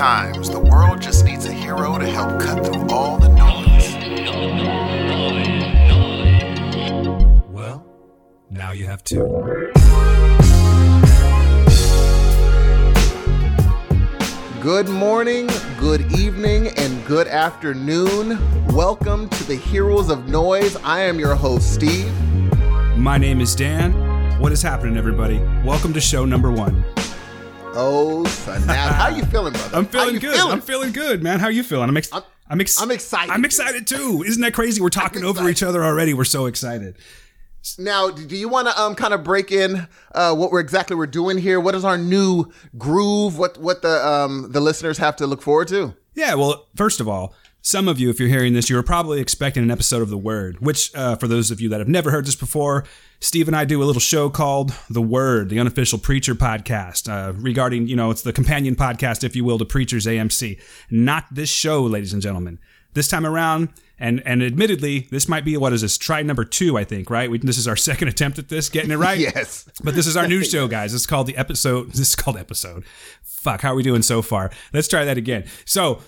Sometimes the world just needs a hero to help cut through all the noise. Well, now you have two. Good morning, good evening, and good afternoon. Welcome to the Heroes of Noise. I am your host, Steve. My name is Dan. What is happening, everybody? Welcome to show number one. Oh, snap. How you feeling, brother? I'm feeling good. feeling? I'm feeling good, man. How you feeling? I'm, ex- I'm- I'm, ex- I'm excited. I'm excited too. Isn't that crazy? We're talking over each other already. We're so excited. Now, do you want to um kind of break in uh, what we're exactly we're doing here? What is our new groove? What what the um the listeners have to look forward to? Yeah, well, first of all, some of you, if you're hearing this, you were probably expecting an episode of The Word, which, uh, for those of you that have never heard this before, Steve and I do a little show called The Word, the unofficial preacher podcast, uh, regarding, you know, it's the companion podcast, if you will, to Preachers AMC. Not this show, ladies and gentlemen. This time around, and and admittedly, this might be what is this try number two, I think, right? We, this is our second attempt at this, getting it right. Yes. But this is our new show, guys. It's called the episode. This is called episode. Fuck, how are we doing so far? Let's try that again. So,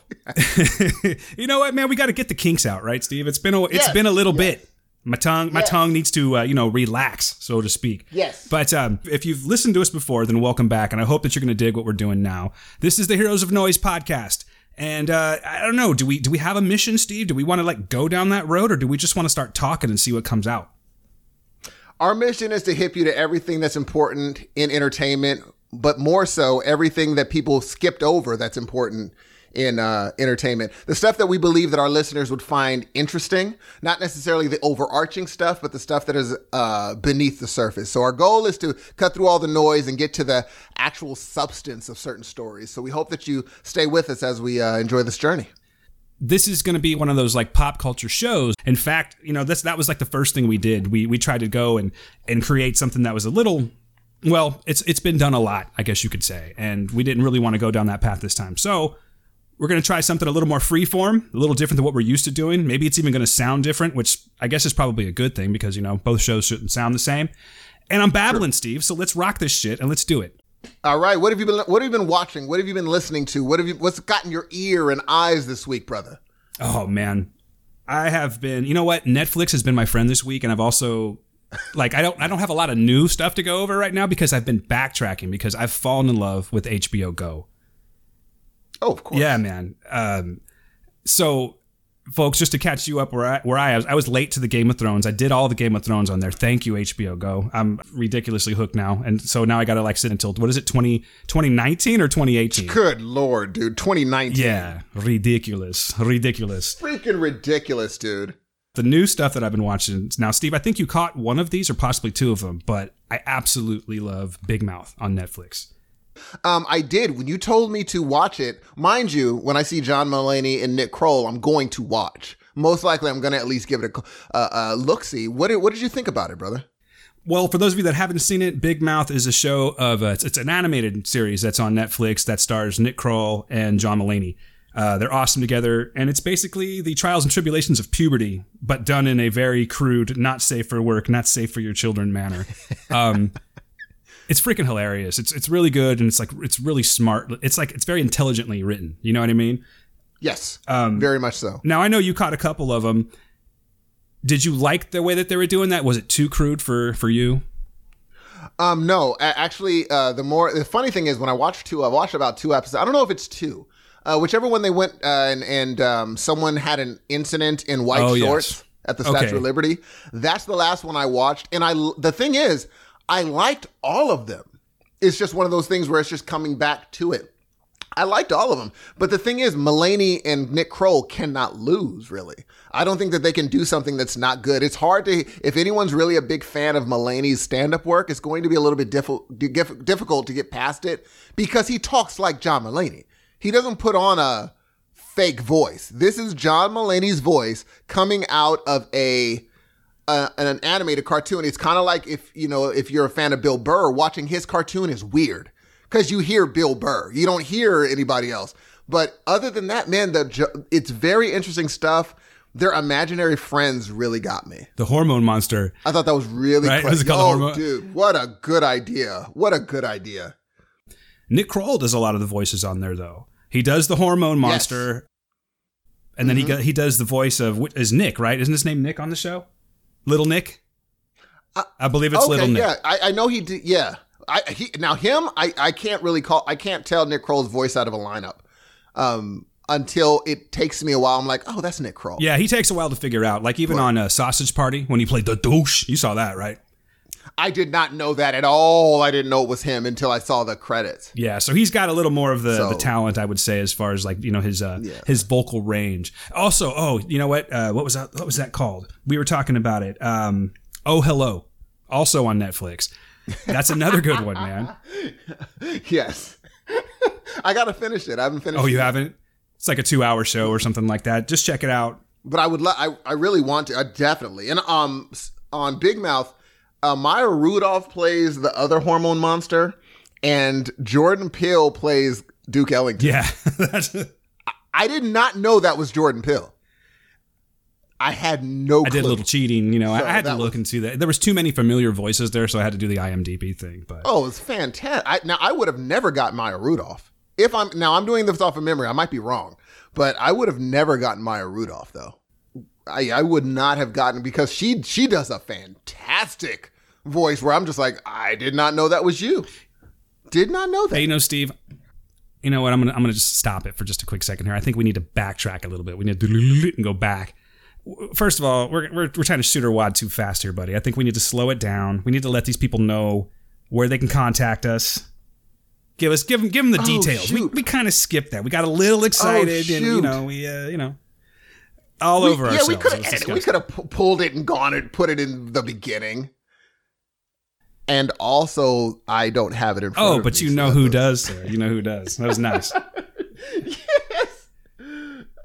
you know what, man? We got to get the kinks out, right, Steve? It's been a it's Yes, been a little bit. My tongue, my Yes. tongue needs to, uh, you know, relax, so to speak. Yes. But um, if you've listened to us before, then welcome back, and I hope that you're going to dig what we're doing now. This is the Heroes of Noise podcast, and uh, I don't know. Do we do we have a mission, Steve? Do we want to like go down that road, or do we just want to start talking and see what comes out? Our mission is to hip you to everything that's important in entertainment, but more so everything that people skipped over that's important in uh, entertainment. The stuff that we believe that our listeners would find interesting, not necessarily the overarching stuff, but the stuff that is uh, beneath the surface. So our goal is to cut through all the noise and get to the actual substance of certain stories. So we hope that you stay with us as we uh, enjoy this journey. this is going to be one of those like pop culture shows. In fact, you know, this that was like the first thing we did. We we tried to go and and create something that was a little well, it's it's been done a lot, I guess you could say. And we didn't really want to go down that path this time. So, we're going to try something a little more freeform, a little different than what we're used to doing. Maybe it's even going to sound different, which I guess is probably a good thing because, you know, both shows shouldn't sound the same. And I'm babbling, Steve, so let's rock this shit and let's do it. All right, what have you been what have you been watching? What have you been listening to? What have you what's gotten your ear and eyes this week, brother? Oh man, I have been. You know what? Netflix has been my friend this week, and I've also like I don't I don't have a lot of new stuff to go over right now because I've been backtracking because I've fallen in love with HBO Go. Oh, of course. Yeah, man. Um, so, folks, just to catch you up where I, where I was, I was late to the Game of Thrones. I did all the Game of Thrones on there. Thank you, HBO Go. I'm ridiculously hooked now, and so now I got to like sit until what is it, 20, 2019 or twenty eighteen? Good lord, dude. 2019. Yeah, ridiculous, ridiculous. Freaking ridiculous, dude. the new stuff that I've been watching now, Steve. I think you caught one of these or possibly two of them, but I absolutely love Big Mouth on Netflix. Um, I did. When you told me to watch it, mind you, when I see John Mulaney and Nick Kroll, I'm going to watch. Most likely, I'm going to at least give it a, uh, uh, look see. What did, what did you think about it, brother? Well, for those of you that haven't seen it, Big Mouth is a show of uh, it's, it's an animated series that's on Netflix that stars Nick Kroll and John Mulaney. Uh, they're awesome together, and it's basically the trials and tribulations of puberty, but done in a very crude, not safe for work, not safe for your children manner. Um, it's freaking hilarious. It's it's really good, and it's like it's really smart. It's like it's very intelligently written. You know what I mean? Yes, Um, very much so. Now I know you caught a couple of them. Did you like the way that they were doing that? Was it too crude for for you? Um, no, actually, uh, the more the funny thing is when I watched two, I watched about two episodes. I don't know if it's two, uh, whichever one they went uh, and and um, someone had an incident in white Oh, yes. shorts at the Statue Okay. of Liberty. That's the last one I watched, and I the thing is, I liked all of them. It's just one of those things where it's just coming back to it. I liked all of them, but the thing is, Mulaney and Nick Kroll cannot lose. Really, I don't think that they can do something that's not good. It's hard to, if anyone's really a big fan of Mulaney's stand-up work, it's going to be a little bit diffi- difficult to get past it because he talks like John Mulaney. He doesn't put on a fake voice. This is John Mulaney's voice coming out of a uh, an animated cartoon. It's kind of like if you know if you're a fan of Bill Burr, watching his cartoon is weird because you hear Bill Burr, you don't hear anybody else. But other than that, man, the it's very interesting stuff. Their imaginary friends really got me. The hormone monster. I thought that was really Right? Was oh, hormone- dude, what a good idea! What a good idea. Nick Kroll does a lot of the voices on there, though. He does the hormone monster, and then he Mm-hmm. go, he does the voice of is Nick, right? Isn't his name Nick on the show? Little Nick. Uh, I believe it's okay, Little Nick. yeah, I, I know he did. Yeah, I he, now him, I I can't really call. I can't tell Nick Kroll's voice out of a lineup, um, until it takes me a while. I'm like, oh, that's Nick Kroll. Yeah, he takes a while to figure out. Like even on uh, Sausage Party when he played the douche, you saw that, right? I did not know that at all. I didn't know it was him until I saw the credits. Yeah, so he's got a little more of the, So- the talent, I would say, as far as like you know his uh, Yeah. his vocal range. Also, oh, you know what? Uh, what was that? What was that called? We were talking about it. Um, oh, hello, also on Netflix. That's another good one, man. Yes, I gotta finish it. I haven't finished. Oh, you it. haven't? It's like a two hour show or something like that. Just check it out. but I would. Lo- I I really want to. I definitely. And um, on Big Mouth, uh, Maya Rudolph plays the other hormone monster, and Jordan Peele plays Duke Ellington. Yeah, that's, I did not know that was Jordan Peele. I had no. I did a little cheating. You know, So I had to that and see that. There was too many familiar voices there, so I had to do the IMDb thing. But Oh, it's fantastic. I, now I would have never gotten Maya Rudolph. If I'm now I'm doing this off of memory, I might be wrong, but I would have never gotten Maya Rudolph though. I, I would not have gotten because she she does a fantastic voice where I'm just like I did not know that was you. Did not know that. Hey, you know, Steve. You know what? I'm gonna I'm gonna just stop it for just a quick second here. I think we need to backtrack a little bit. We need to and go back. First of all, we're, we're, we're trying to shoot our wad too fast here, buddy. I think we need to slow it down. We need to let these people know where they can contact us. Give us give them give them the Oh, details. We, shoot. we kind of skipped that. We got a little excited, and you know we uh, you know all We- over yeah, ourselves. we could have we could have pulled it and gone and put it in the beginning. And also, I don't have it in front Oh, but you know who does, sir. You know who does. That was nice. yes.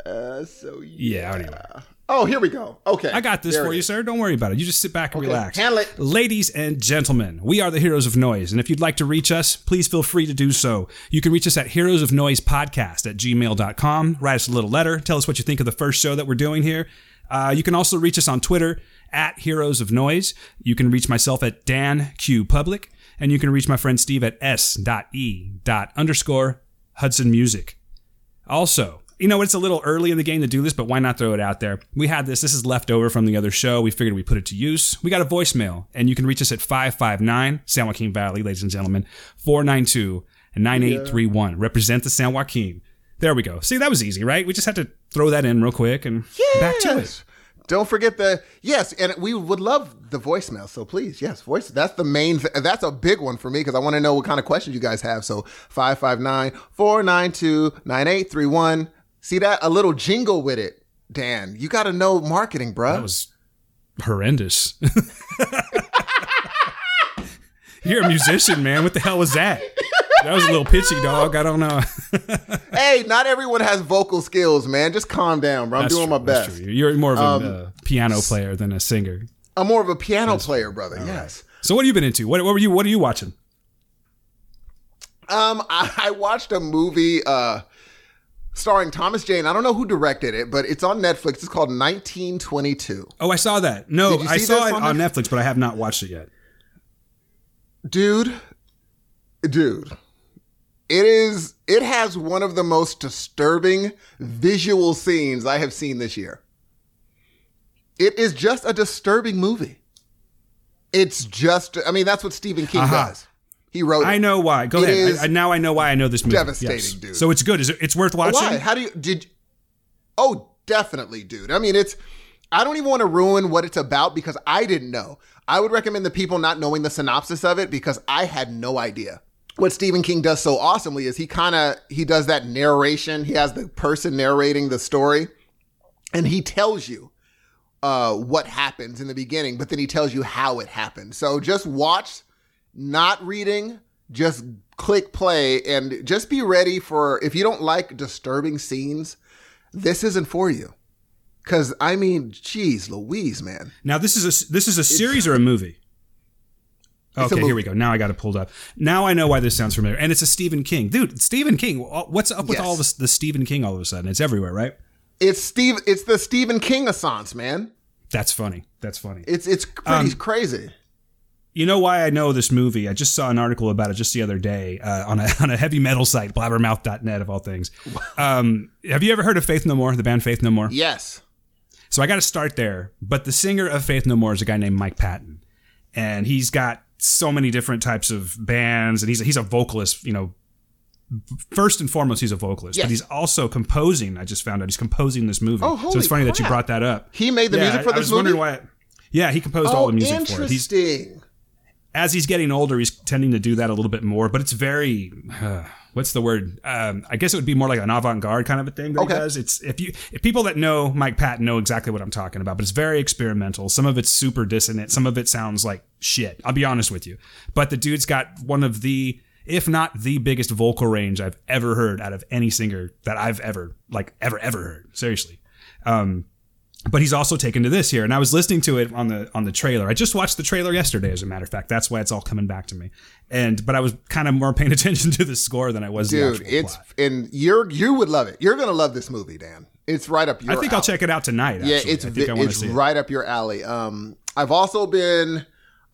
Uh, so Yeah, anyway. Oh, here we go. Okay. I got this There for you, is. sir. Don't worry about it. You just sit back and Okay, relax. handle it. Ladies and gentlemen, we are the Heroes of Noise. And if you'd like to reach us, please feel free to do so. You can reach us at Heroes of Noise Podcast at gmail.com. Write us a little letter. Tell us what you think of the first show that we're doing here. Uh, you can also reach us on Twitter at Heroes of Noise. You can reach myself at Dan Q Public. And you can reach my friend Steve at s.e. underscore Hudson Music. Also, you know, it's a little early in the game to do this, but why not throw it out there? We had this. This is left over from the other show. We figured we put it to use. We got a voicemail, and you can reach us at 559 San Joaquin Valley, ladies and gentlemen, 492 9831. Represent the San Joaquin. There we go. See, that was easy, right? We just had to throw that in real quick and back to it. Don't forget the yes, and we would love the voicemail. So please, yes, voice. That's the main. Th- that's a big one for me because I want to know what kind of questions you guys have. So 559-492-9831. See that a little jingle with it, Dan. You got to know marketing, bro. That was horrendous. You're a musician, man. What the hell was that? That was a little pitchy, dog. I don't know. hey, not everyone has vocal skills, man. Just calm down, bro. I'm That's doing true, my that's best. You're more of a uh, piano player than a singer. I'm more of a piano player, brother. Yes. So what have you been into? What, what were you What are you watching? Um, I, I watched a movie uh starring Thomas Jane. I don't know who directed it, but it's on Netflix. It's called 1922. Oh, I saw that. No, I saw it on on Netflix, but I have not watched it yet. Dude, dude. It is it has one of the most disturbing visual scenes I have seen this year. It is just a disturbing movie. It's just I mean that's what Stephen King Aha. does. He wrote it. I know why. Go It ahead. I, I, now I know why I know this movie. devastating, Yes. dude. So it's good. Is it? It's worth watching. Why? How do you did? Oh, definitely, dude. I mean, it's. I don't even want to ruin what it's about because I didn't know. I would recommend the people not knowing the synopsis of it because I had no idea. What Stephen King does so awesomely is he kind of he does that narration. He has the person narrating the story, and he tells you uh, what happens in the beginning, but then he tells you how it happened. So just watch, not reading, just click play and just be ready for if you don't like disturbing scenes, this isn't for you. Cause I mean, geez, Louise, man. Now this is a this is a series or a movie. Okay, here we go. Now I got it pulled up. Now I know why this sounds familiar, and it's a Stephen King, dude. Stephen King. What's up with Yes. all this the Stephen King all of a sudden? It's everywhere, right? It's Steve. It's the Stephen King assance, man. That's funny. That's funny. It's it's pretty Um, crazy. You know why I know this movie? I just saw an article about it just the other day uh, on a on a heavy metal site, blabbermouth.net of all things. Um, have you ever heard of Faith No More, the band Faith No More? Yes. So I got to start there. But the singer of Faith No More is a guy named Mike Patton, and he's got so many different types of bands, and he's a, he's a vocalist. You know, first and foremost, he's a vocalist, Yes. but he's also composing. I just found out he's composing this movie. Oh, so it's funny that you brought that up. He made the Yeah, music for I- I this was movie. wondering why. Yeah, he composed all oh, the music for it. He's interesting. as he's getting older, he's tending to do that a little bit more. But it's very, uh, what's the word? Um, I guess it would be more like an avant-garde kind of a thing that Okay. he does. It's if you if people that know Mike Patton know exactly what I'm talking about. But it's very experimental. Some of it's super dissonant. Some of it sounds like shit. I'll be honest with you. But the dude's got one of the if not the biggest vocal range I've ever heard out of any singer that I've ever like ever ever heard. Seriously. Um, but he's also taken to this here and i was listening to it on the on the trailer i just watched the trailer yesterday as a matter of fact that's why it's all coming back to me and but i was kind of more paying attention to the score than i was the Dude, it's plot. and you're you would love it. You're gonna love this movie, Dan. It's right up your. i think i'll check it out tonight Yeah, actually. it's I think I it's see it. right up your alley. Um, I've also been,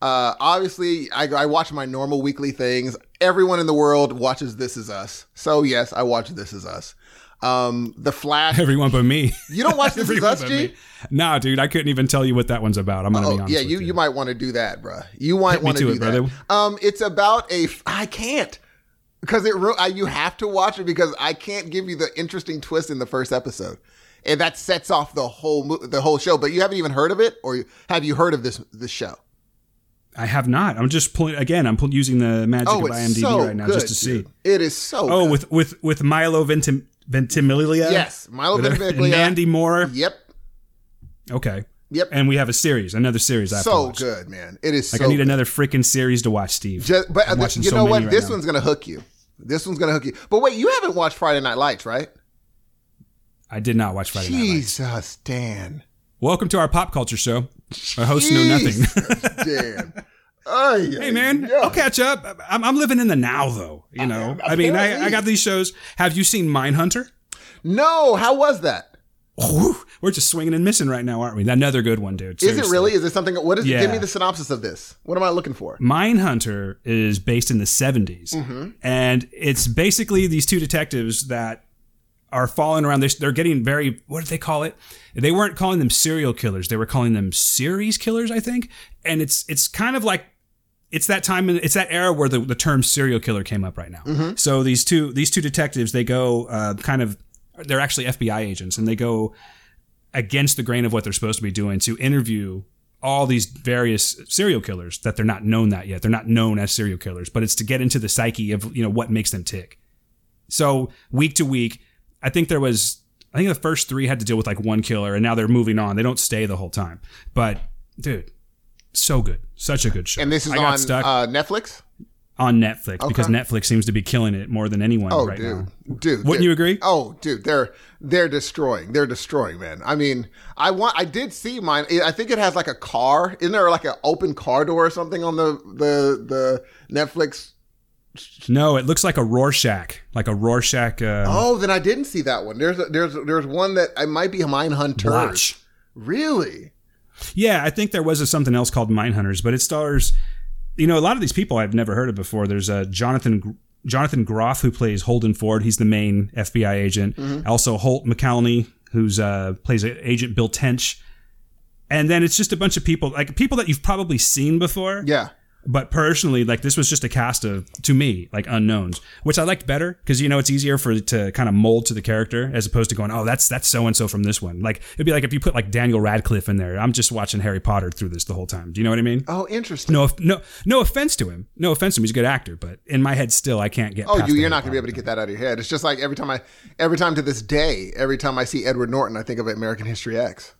uh, obviously, I, I watch my normal weekly things. Everyone in the world watches This Is Us, so yes, I watch This Is Us. Um, The Flash. everyone but me You don't watch This Is Us, G? nah dude i couldn't even tell you what that one's about i'm gonna be Oh honest yeah, you, you might want to do that, bruh. You might want to do it, that. brother. Um, it's about a. f- I can't because it. ru- I, you have to watch it because I can't give you the interesting twist in the first episode, and that sets off the whole mo- the whole show. But you haven't even heard of it, or have you heard of this this show? i have not i'm just pulling again i'm using the magic Oh, of imdb so right now good, just to see dude. It is so. oh good. with with with milo Ventim- ventimiglia yes, Milo Ventimiglia. mandy moore Yep, okay yep. and we have a series another series I so good, man. It is Like so. I need good. another freaking series to watch, Steve. Just, but uh, you so know what? right this now. one's gonna hook you. This one's gonna hook you. But wait, you haven't watched Friday Night Lights, right? I did not watch Friday Night Lights. Jesus, Dan. Welcome to our pop culture show. Our hosts know nothing. Jesus, Dan. Ay, hey man, I'll catch up. I'm, I'm living in the now though. You know, I mean, I, I got these shows. Have you seen Mindhunter? No, how was that? Whew, we're just swinging and missing right now, aren't we? Another good one, dude. Is it really? Is it something? What is? Yeah. Give me the synopsis of this. What am I looking for? Mindhunter is based in the 70s. Mm-hmm. And it's basically these two detectives that are falling around. They're, they're getting very, what did they call it? They weren't calling them serial killers. They were calling them series killers, I think. And it's it's kind of like it's that time in, it's that era where the, the term serial killer came up right now. Mm-hmm. So these two these two detectives they go uh, kind of they're actually FBI agents and they go against the grain of what they're supposed to be doing to interview all these various serial killers that they're not known that yet. They're not known as serial killers, but it's to get into the psyche of you know what makes them tick. So week to week, I think there was I think the first three had to deal with like one killer, and now they're moving on. They don't stay the whole time. But dude, so good, such a good show. And this is I on uh, Netflix. on Netflix because Netflix seems to be killing it more than anyone Oh, right dude, now. dude. Wouldn't dude. you agree? Oh, dude, they're they're destroying. They're destroying, man. I mean, I want. I did see mine. I think it has like a car. Isn't there like an open car door or something on the the the Netflix? No, it looks like a Rorschach, like a Rorschach. Uh, Oh, then I didn't see that one. There's a, there's there's one that I might be a Mine Hunter. Really? Yeah, I think there was a, something else called Mindhunters, but it stars, you know, a lot of these people I've never heard of before. There's a Jonathan Jonathan Groff who plays Holden Ford. He's the main FBI agent. Also Holt McCallany who's uh, plays Agent Bill Tench. And then it's just a bunch of people, like people that you've probably seen before. Yeah. But personally, like this was just a cast of, to me, like unknowns, which I liked better because you know it's easier for it to kind of mold to the character as opposed to going, oh, that's that's so and so from this one. Like it'd be like if you put like Daniel Radcliffe in there. I'm just watching Harry Potter through this the whole time. Do you know what I mean? Oh, interesting. No, no, no offense to him. No offense to him. He's a good actor, but in my head, still, I can't get. Oh, you, you're Harry not gonna be able to get that out of your head. It's just like every time I, every time to this day, every time I see Edward Norton, I think of American History X.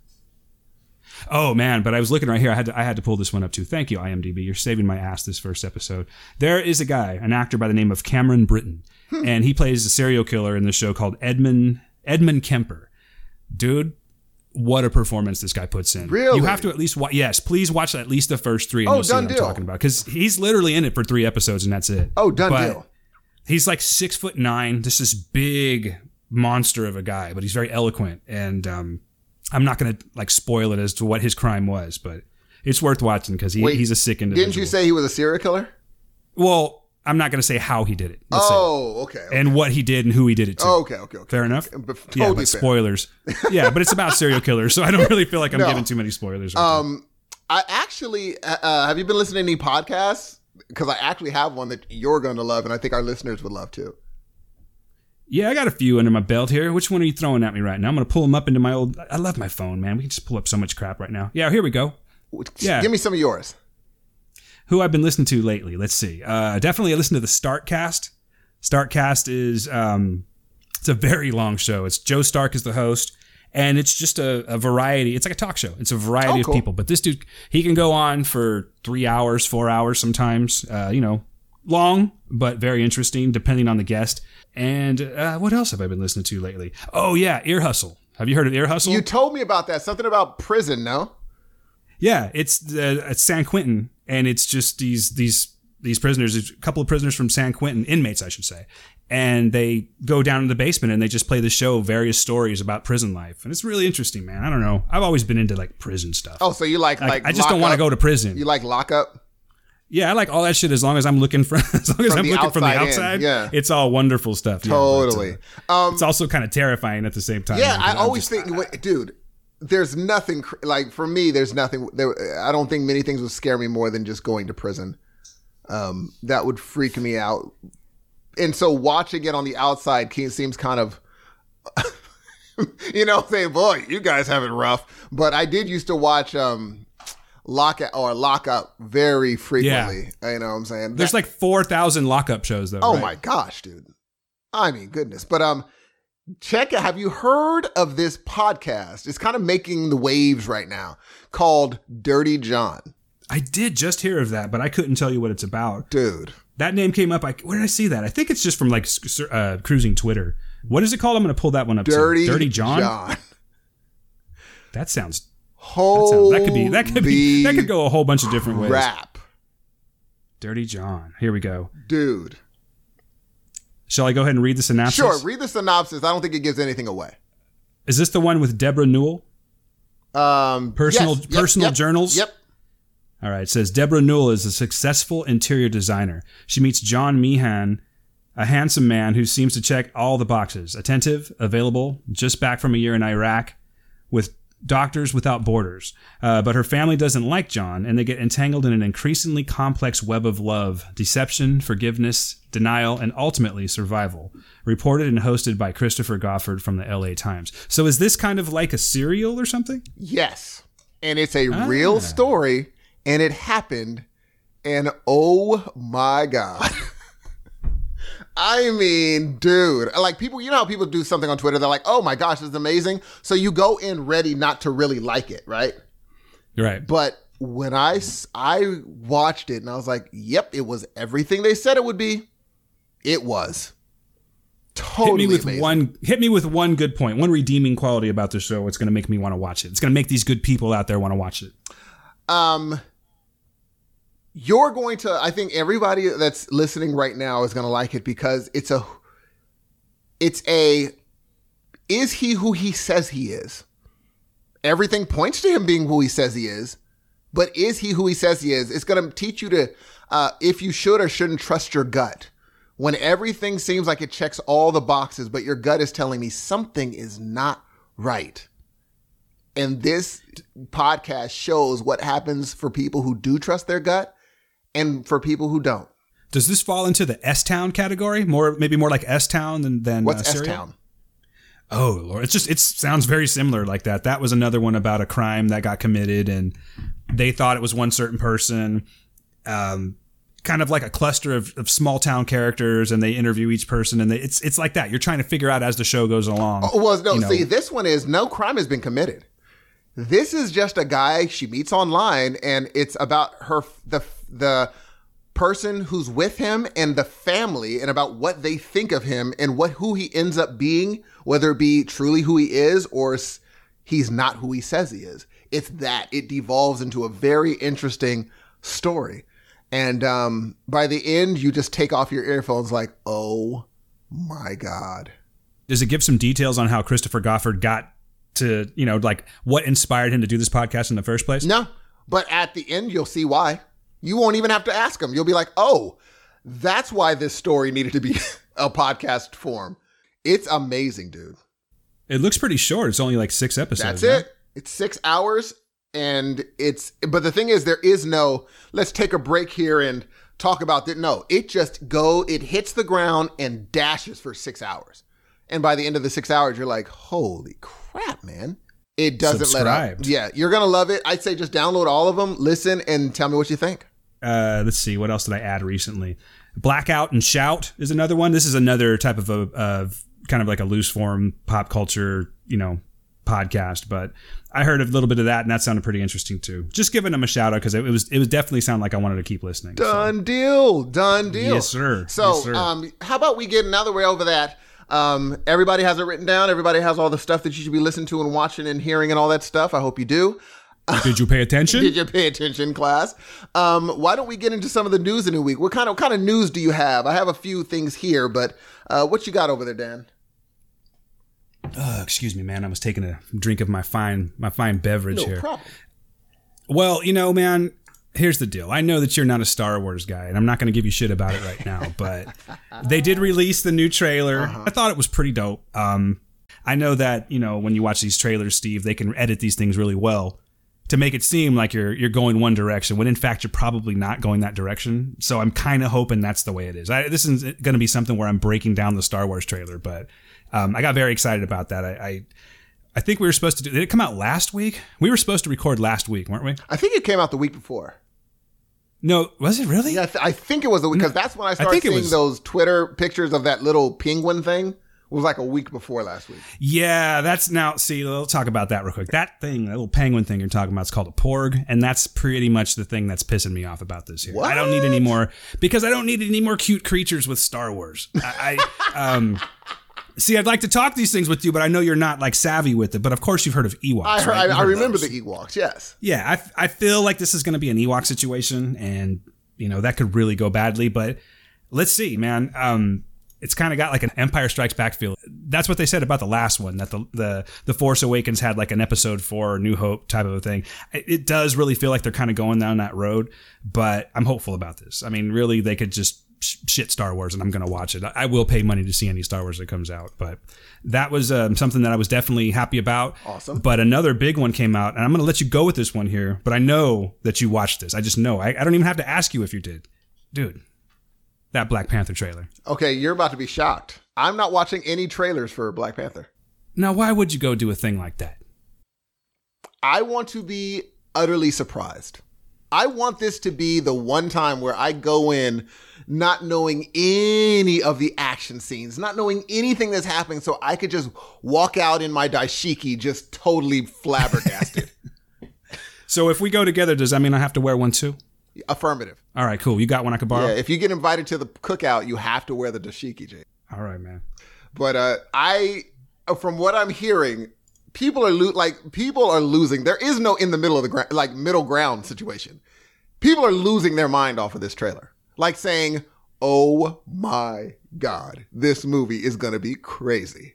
Oh man, but I was looking right here. I had to I had to pull this one up too. Thank you, IMDb. You're saving my ass this first episode. There is a guy, an actor by the name of Cameron Britton, Hmm. and he plays a serial killer in the show called Edmund Edmund Kemper. Dude, what a performance this guy puts in. Really? You have to at least watch. Yes, please watch at least the first three. And Oh, you'll see done what I'm deal. talking about because he's literally in it for three episodes and that's it. Oh, done But deal. He's like six foot nine, This this big monster of a guy, but he's very eloquent. And um, I'm not going to like spoil it as to what his crime was, but it's worth watching because he, Wait, he's a sick individual. Didn't you say he was a serial killer? Well, I'm not going to say how he did it. Oh, okay. okay. and what he did and who he did it to. okay, okay, okay. Fair enough. But yeah, but fair. spoilers. yeah, but it's about serial killers, so I don't really feel like I'm No. giving too many spoilers. right now. Um, I actually uh, uh, have you been listening to any podcasts? Because I actually have one that you're going to love, and I think our listeners would love too. Yeah, I got a few under my belt here. Which one are you throwing at me right now? I'm going to pull them up into my old. I love my phone, man. We can just pull up so much crap right now. Yeah, here we go. Yeah. Give me some of yours. who I've been listening to lately. Let's see. Uh, definitely I listen to the Startcast. Startcast is um, it's a very long show. It's Joe Stark is the host, and it's just a, a variety. It's like a talk show. It's a variety Oh, of people. But this dude, he can go on for three hours, four hours sometimes. Uh, you know, long but very interesting, depending on the guest. And uh, what else have I been listening to lately? Oh yeah, Ear Hustle. Have you heard of Ear Hustle? You told me about that. Something about prison, no? Yeah, it's uh, it's San Quentin, and it's just these these these prisoners, a couple of prisoners from San Quentin, inmates, I should say, and they go down in the basement and they just play the show various stories about prison life, and it's really interesting, man. I don't know, I've always been into like prison stuff. Oh, so you like Like, like I just don't want to go to prison. You like lockup? Yeah, I like all that shit as long as I'm looking for as long as From I'm the looking from the outside in, yeah. it's all wonderful stuff. Yeah, but, uh, Totally. Um, it's also kind of terrifying at the same time. yeah, I always just- think, wait, dude. There's nothing like for me. There's nothing. There, I don't think many things would scare me more than just going to prison. Um, that would freak me out. And so watching it on the outside seems kind of, you know, saying, "Boy, you guys have it rough." But I did used to watch um, Lock or Lock Up very frequently. Yeah. You know what I'm saying? There's like four thousand lockup shows though. Oh right? my gosh, dude. I mean, goodness. But um check it. Have you heard of this podcast? It's kind of making the waves right now called Dirty John. I did just hear of that, but I couldn't tell you what it's about. Dude. That name came up. I, where did I see that? I think it's just from like uh, cruising Twitter. What is it called? I'm going to pull that one up. Dirty, Dirty John. John. That sounds. That, Holy sounds, that could be. That could be. That could go a whole bunch of different ways. Rap. Dirty John. Here we go. Dude. Shall I go ahead and read the synopsis? Sure, read the synopsis. I don't think it gives anything away. Is this the one with Debra Newell? Um Personal- yes, personal yep, journals? Yep. All right. It says Debra Newell is a successful interior designer. She meets John Meehan, a handsome man who seems to check all the boxes attentive, available, just back from a year in Iraq, with Doctors Without Borders. Uh, but her family doesn't like John, and they get entangled in an increasingly complex web of love, deception, forgiveness, denial, and ultimately survival. Reported and hosted by Christopher Goffard from the LA Times. So is this kind of like a serial or something? Yes. And it's a Ah. real story and it happened and oh my god. I mean, dude, like people, you know how people do something on Twitter, they're like, oh my gosh, this is amazing. So you go in ready not to really like it, right? Right. But when I, I watched it and I was like, yep, it was everything they said it would be. It was. Totally hit me with amazing. one hit me with one good point one redeeming quality about the show it's going to make me want to watch it it's going to make these good people out there want to watch it um you're going to i think everybody that's listening right now is going to like it because it's a it's a is he who he says he is? Everything points to him being who he says he is but is he who he says he is? It's going to teach you to uh, if you should or shouldn't trust your gut. When everything seems like it checks all the boxes but your gut is telling me something is not right. And this podcast shows what happens for people who do trust their gut and for people who don't. does this fall into the s-town category more maybe more like s-town than than What's uh, S Town? oh lord it's just it sounds very similar like that that was another one about a crime that got committed and they thought it was one certain person um kind of like a cluster of, of small town characters and they interview each person and they, it's it's like that you're trying to figure out as the show goes along Oh, well, no, you know. see, this one is no crime has been committed. This is just a guy she meets online, and it's about her the the person who's with him and the family, and about what they think of him and what who he ends up being, whether it be truly who he is or he's not who he says he is. It's that it devolves into a very interesting story, and um, by the end, you just take off your earphones like, oh my god. does it give some details on how Christopher Goffard got to, you know, like what inspired him to do this podcast in the first place? No. But at the end, you'll see why. You won't even have to ask them. You'll be like, oh, that's why this story needed to be a podcast form. It's amazing, dude. It looks pretty short. It's only like six episodes. That's it. It's six hours, and it's. But the thing is, there is no. Let's take a break here and talk about that. No, it just go. It hits the ground and dashes for six hours, and by the end of the six hours, you're like, holy crap, man! It doesn't let up. Yeah, you're gonna love it. I'd say just download all of them, listen, and tell me what you think. Uh, let's see. What else did I add recently? Blackout and Shout is another one. This is another type of a of kind of like a loose form pop culture, you know, podcast. But I heard a little bit of that, and that sounded pretty interesting too. Just giving them a shout out because it, was it was definitely sound like I wanted to keep listening. So, Done deal. Done deal. Yes, sir. So, Yes, sir. um, how about we get another way over that? Um, everybody has it written down. Everybody has all the stuff that you should be listening to and watching and hearing and all that stuff. I hope you do. Did you pay attention? Did you pay attention, class? Um, why don't we get into some of the news in the week? What kind of what kind of news do you have? I have a few things here, but uh, what you got over there, Dan? Uh, excuse me, man. I was taking a drink of my fine my fine beverage No here. problem. Well, you know, man, here's the deal. I know that you're not a Star Wars guy, and I'm not going to give you shit about it right now, but they did release the new trailer. Uh-huh. I thought it was pretty dope. Um, I know that, you know, when you watch these trailers, Steve, they can edit these things really well to make it seem like you're you're going one direction when in fact you're probably not going that direction. So I'm kind of hoping that's the way it is. I, this is going to be something where I'm breaking down the Star Wars trailer, but um, I got very excited about that. I, I I think we were supposed to do. Did it come out last week? We were supposed to record last week, weren't we? I think it came out the week before. No, was it really? Yeah, I, th- I think it was the week because that's when I started it seeing was- those Twitter pictures of that little penguin thing. It was like a week before last week. Yeah, that's now. See, we'll talk about that real quick. That thing, that little penguin thing you're talking about, is called a porg, and that's pretty much the thing that's pissing me off about this here. I don't need any more because I don't need any more cute creatures with Star Wars. I, I um. See, I'd like to talk these things with you, but I know you're not like savvy with it. But of course, you've heard of Ewoks. I, heard, right? I, I heard remember those. the Ewoks. Yes. yeah, I, I feel like this is going to be an Ewok situation, and you know that could really go badly. But let's see, man. Um, it's kind of got like an Empire Strikes Back feel. That's what they said about the last one. That the the the Force Awakens had like an Episode Four New Hope type of a thing. It, it does really feel like they're kind of going down that road. But I'm hopeful about this. I mean, really, they could just shit Star Wars, and I'm going to watch it. I, I will pay money to see any Star Wars that comes out. But that was um, something that I was definitely happy about. Awesome. But another big one came out, and I'm going to let you go with this one here. But I know that you watched this. I just know. I, I don't even have to ask you if you did, dude. That Black Panther trailer. Okay, you're about to be shocked. I'm not watching any trailers for Black Panther. Now, why would you go do a thing like that? I want to be utterly surprised. I want this to be the one time where I go in not knowing any of the action scenes, not knowing anything that's happening, so I could just walk out in my dashiki just totally flabbergasted. So if we go together, does that mean I have to wear one too? Affirmative. All right, cool. You got one I could borrow? Yeah, if you get invited to the cookout, you have to wear the dashiki, Jay. All right, man. But uh, I, from what I'm hearing, people are lo- like people are losing. There is no in the middle of the ground, like middle ground situation. People are losing their mind off of this trailer, like saying, "Oh my god, this movie is gonna be crazy."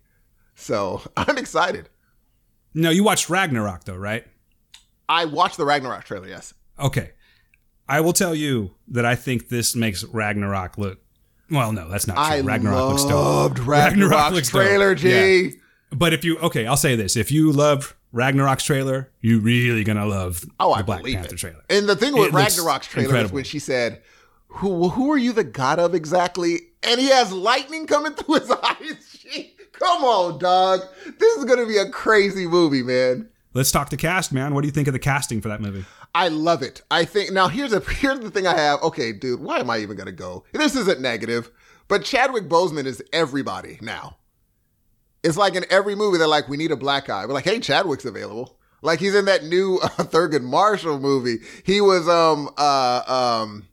So I'm excited. No, you watched Ragnarok though, right? I watched the Ragnarok trailer. Yes, Okay. I will tell you that I think this makes Ragnarok look. Well, no, that's not true. I Ragnarok looks dope. loved Ragnarok's looks dope. trailer. G. Yeah. But if you okay, I'll say this: if you love Ragnarok's trailer, you're really gonna love Oh, the I Black Panther it. trailer. And the thing with It Ragnarok's trailer is when she said, "Who who are you the god of exactly?" And he has lightning coming through his eyes. Come on, dog. This is gonna be a crazy movie, man. Let's talk to cast, man. What do you think of the casting for that movie? I love it. I think now here's a here's the thing I have. Okay, dude, why am I even gonna go? This isn't negative, but Chadwick Boseman is everybody now. It's like in every movie they're like, we need a black guy. We're like, hey, Chadwick's available. Like he's in that new uh, Thurgood Marshall movie. He was um uh um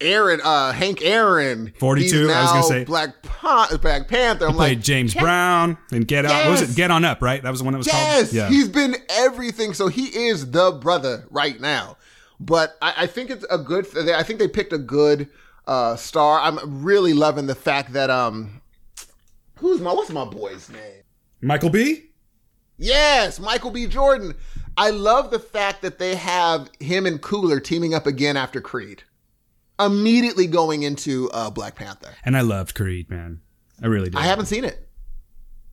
Aaron uh Hank Aaron. 42, He's I was gonna say. Black Pan- Black Panther. I'm Played like James Brown and Get On. What was it? Get On Up, right? That was the one that was Yes, called. Yeah. he's been everything. So he is the brother right now. But I, I think it's a good. I think they picked a good uh, star. I'm really loving the fact that um, who's my what's my boy's name? Michael B. Yes, Michael B. Jordan. I love the fact that they have him and Coogler teaming up again after Creed, immediately going into uh, Black Panther. And I loved Creed, man. I really did. I haven't seen it.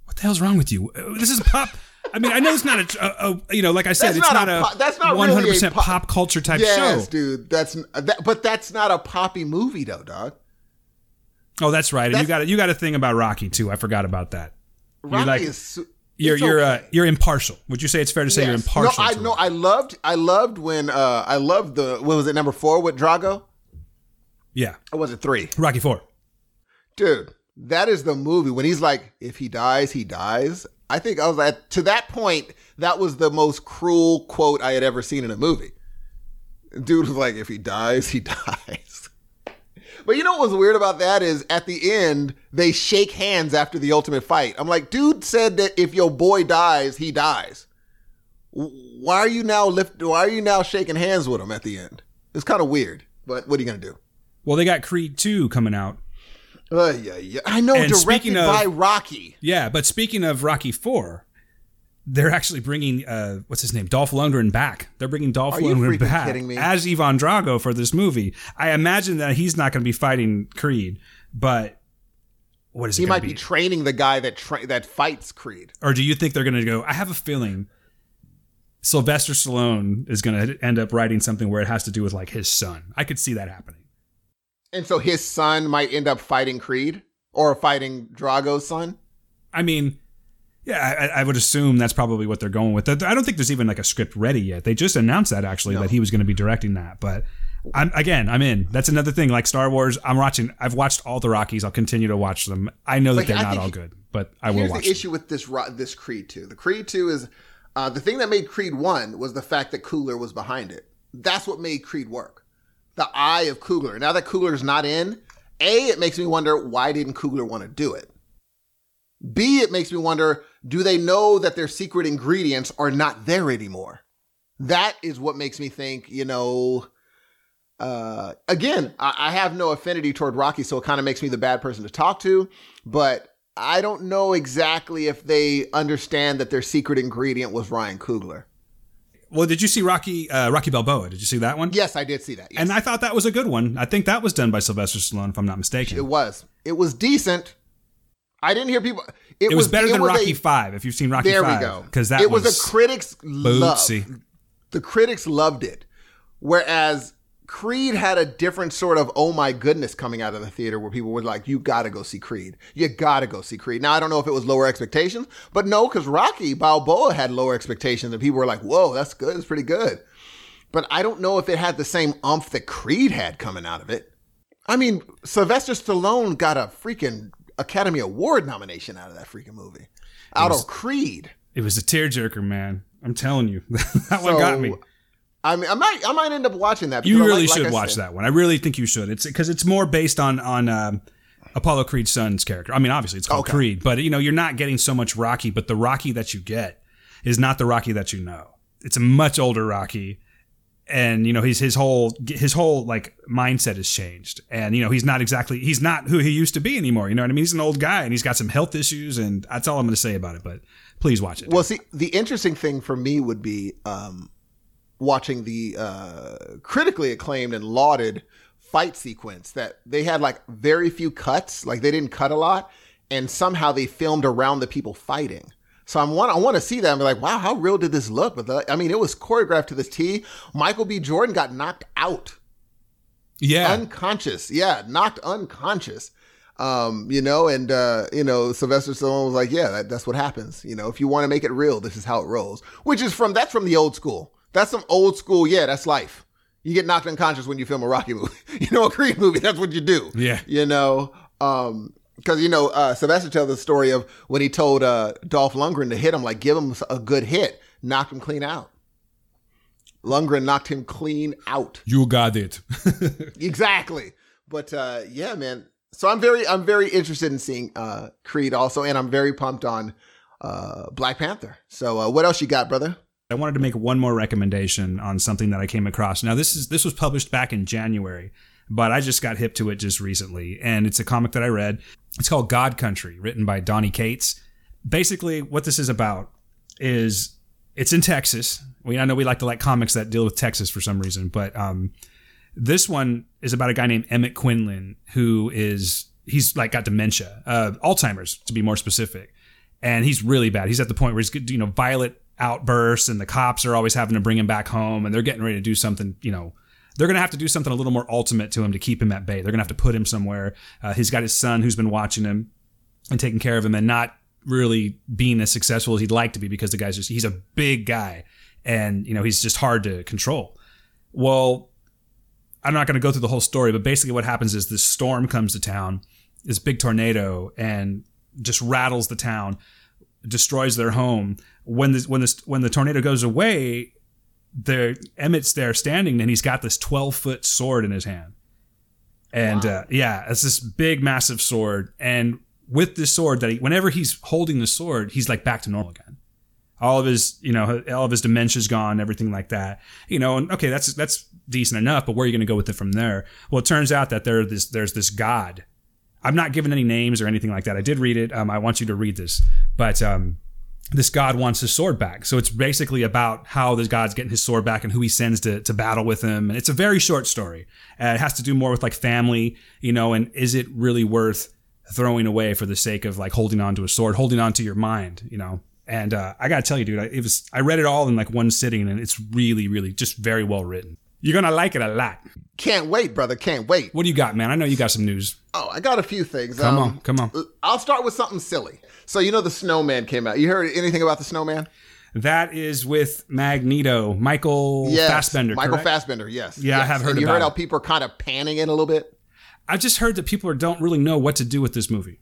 What the hell's wrong with you? Uh, This is pop. I mean, I know it's not a, a, a you know, like I said, That's it's not not, a that's not one really hundred a percent pop- culture type Yes, show. Yes, dude. That's that, but that's not a poppy movie though, dog. Oh, that's right. And you got a, you got a thing about Rocky too. I forgot about that. Rocky like- is. You're you're okay. uh, you're impartial. Would you say it's fair to say you're impartial? No, I no. I loved I loved when uh I loved the what was it number four with Drago? Yeah, Or was it three? Rocky Four. Dude, that is the movie when he's like, if he dies, he dies. I think I was at to that point, that was the most cruel quote I had ever seen in a movie. Dude was like, if he dies, he dies. But you know what was weird about that is at the end, they shake hands after the ultimate fight. I'm like, dude said that if your boy dies, he dies. Why are you now lift why are you now shaking hands with him at the end? It's kind of weird. But what are you gonna do? Well, they got Creed Two coming out. Uh, yeah, yeah. I know, And directed of- by Rocky. Yeah, but speaking of Rocky Four, they're actually bringing uh, what's his name, Dolph Lundgren back. They're bringing Dolph Are Lundgren back as Ivan Drago for this movie. I imagine that he's not going to be fighting Creed, but what is He might be training the guy that tra- that fights Creed. or do you think they're going to go? I have a feeling Sylvester Stallone is going to end up writing something where it has to do with like his son. I could see that happening. And so his son might end up fighting Creed or fighting Drago's son. I mean, yeah, I, I would assume that's probably what they're going with. I don't think there's even like a script ready yet. They just announced that actually that he was going to be directing that. But I'm again, I'm in. That's another thing. Like Star Wars, I'm watching. I've watched all the Rockies. I'll continue to watch them. I know that Like, they're I not all good, but I will Here's watch. the them. issue with this this Creed 2. The Creed 2 is uh, the thing that made Creed 1 was the fact that Coogler was behind it. That's what made Creed work. The eye of Coogler. Now that Coogler's not in, A, it makes me wonder why didn't Coogler want to do it? B, it makes me wonder do they know that their secret ingredients are not there anymore? That is what makes me think, you know. Uh, again, I, I have no affinity toward Rocky, so it kind of makes me the bad person to talk to. But I don't know exactly if they understand that their secret ingredient was Ryan Coogler. Well, did you see Rocky uh, Rocky Balboa? Did you see that one? Yes, I did see that. Yes. And I thought that was a good one. I think that was done by Sylvester Stallone, if I'm not mistaken. it was. It was decent. I didn't hear people. It, It was better than was a- Rocky Five. If you've seen Rocky There Five, we go. because that it was, was, a critics love. The critics loved it, whereas Creed had a different sort of oh my goodness coming out of the theater where people were like, "You got to go see Creed. You got to go see Creed." Now I don't know if it was lower expectations, but no, because Rocky Balboa had lower expectations, and people were like, "Whoa, that's good. It's pretty good." But I don't know if it had the same umph that Creed had coming out of it. I mean, Sylvester Stallone got a freaking Academy Award nomination out of that freaking movie, out of Creed. It was a tearjerker, man. I'm telling you, that one got me. I mean, I might, I might end up watching that. You really like- like should I watch said, that one. I really think you should. It's because it's more based on on um, Apollo Creed's son's character. I mean, obviously it's called Okay. Creed, but you know you're not getting so much Rocky. But the Rocky that you get is not the Rocky that you know. It's a much older Rocky, and you know his his whole his whole like mindset has changed, and you know he's not exactly he's not who he used to be anymore. You know what I mean? He's an old guy, and he's got some health issues, and that's all I'm going to say about it. But please watch it. Well, see, the interesting thing for me would be um, watching the uh, critically acclaimed and lauded fight sequence that they had like very few cuts, like they didn't cut a lot, and somehow they filmed around the people fighting. So I'm want I want to see that and be like, wow, how real did this look? But the, I mean, it was choreographed to this T. Michael B. Jordan got knocked out yeah, unconscious. Yeah, knocked unconscious. Um, you know, and uh, you know, Sylvester Stallone was like, "Yeah, that, that's what happens. You know, if you want to make it real, this is how it rolls." Which is from that's from the old school. That's some old school. Yeah, that's life. You get knocked unconscious when you film a Rocky movie. you know, a Creed movie. That's what you do. Yeah. You know, um, because you know, uh, Sylvester tells the story of when he told uh, Dolph Lundgren to hit him, like give him a good hit, knocked him clean out. Lundgren knocked him clean out. you got it. Exactly. But uh, yeah, man. So I'm very I'm very interested in seeing uh, Creed also, and I'm very pumped on uh, Black Panther. So uh, what else you got, brother? I wanted to make one more recommendation on something that I came across. Now this is this was published back in January, but I just got hip to it just recently, and it's a comic that I read. It's called God Country, written by Donny Cates. Basically, what this is about is it's in Texas, We I know we like to like comics that deal with Texas for some reason, but um, this one is about a guy named Emmett Quinlan who is he's like got dementia, uh, Alzheimer's to be more specific, and he's really bad. He's at the point where he's you know violent outbursts, and the cops are always having to bring him back home, and they're getting ready to do something you know they're going to have to do something a little more ultimate to him to keep him at bay. They're going to have to put him somewhere. Uh, he's got his son who's been watching him and taking care of him and not really being as successful as he'd like to be because the guy's just, he's a big guy and, you know, he's just hard to control. Well, I'm not going to go through the whole story, but basically what happens is this storm comes to town, this big tornado, and just rattles the town, destroys their home. When the when the when the tornado goes away, the Emmett's there standing and he's got this 12 foot sword in his hand. And wow. uh, yeah, it's this big, massive sword. And with this sword, that he, whenever he's holding the sword, he's like back to normal again. All of his, you know, all of his dementia's gone, everything like that. You know, and okay, that's that's decent enough, but where are you going to go with it from there? Well, it turns out that there this there's this god. I'm not giving any names or anything like that. I did read it. Um, I want you to read this, but um, this god wants his sword back. So it's basically about how this god's getting his sword back and who he sends to, to battle with him. And it's a very short story. Uh, it has to do more with like family, you know, and is it really worth throwing away for the sake of like holding on to a sword, holding on to your mind, you know? And uh, I gotta tell you, dude, it was I read it all in like one sitting, and it's really, really just very well written. You're gonna like it a lot. Can't wait, brother. Can't wait. What do you got, man? I know you got some news. Oh, I got a few things. Come um, on, come on. I'll start with something silly. So you know the Snowman came out. You heard anything about the Snowman? That is with Magneto, Michael yes, Fassbender. Michael correct? Fassbender, yes. Yeah, yes. I have heard. And you heard how people are kind of panning it a little bit. I just heard that people don't really know what to do with this movie.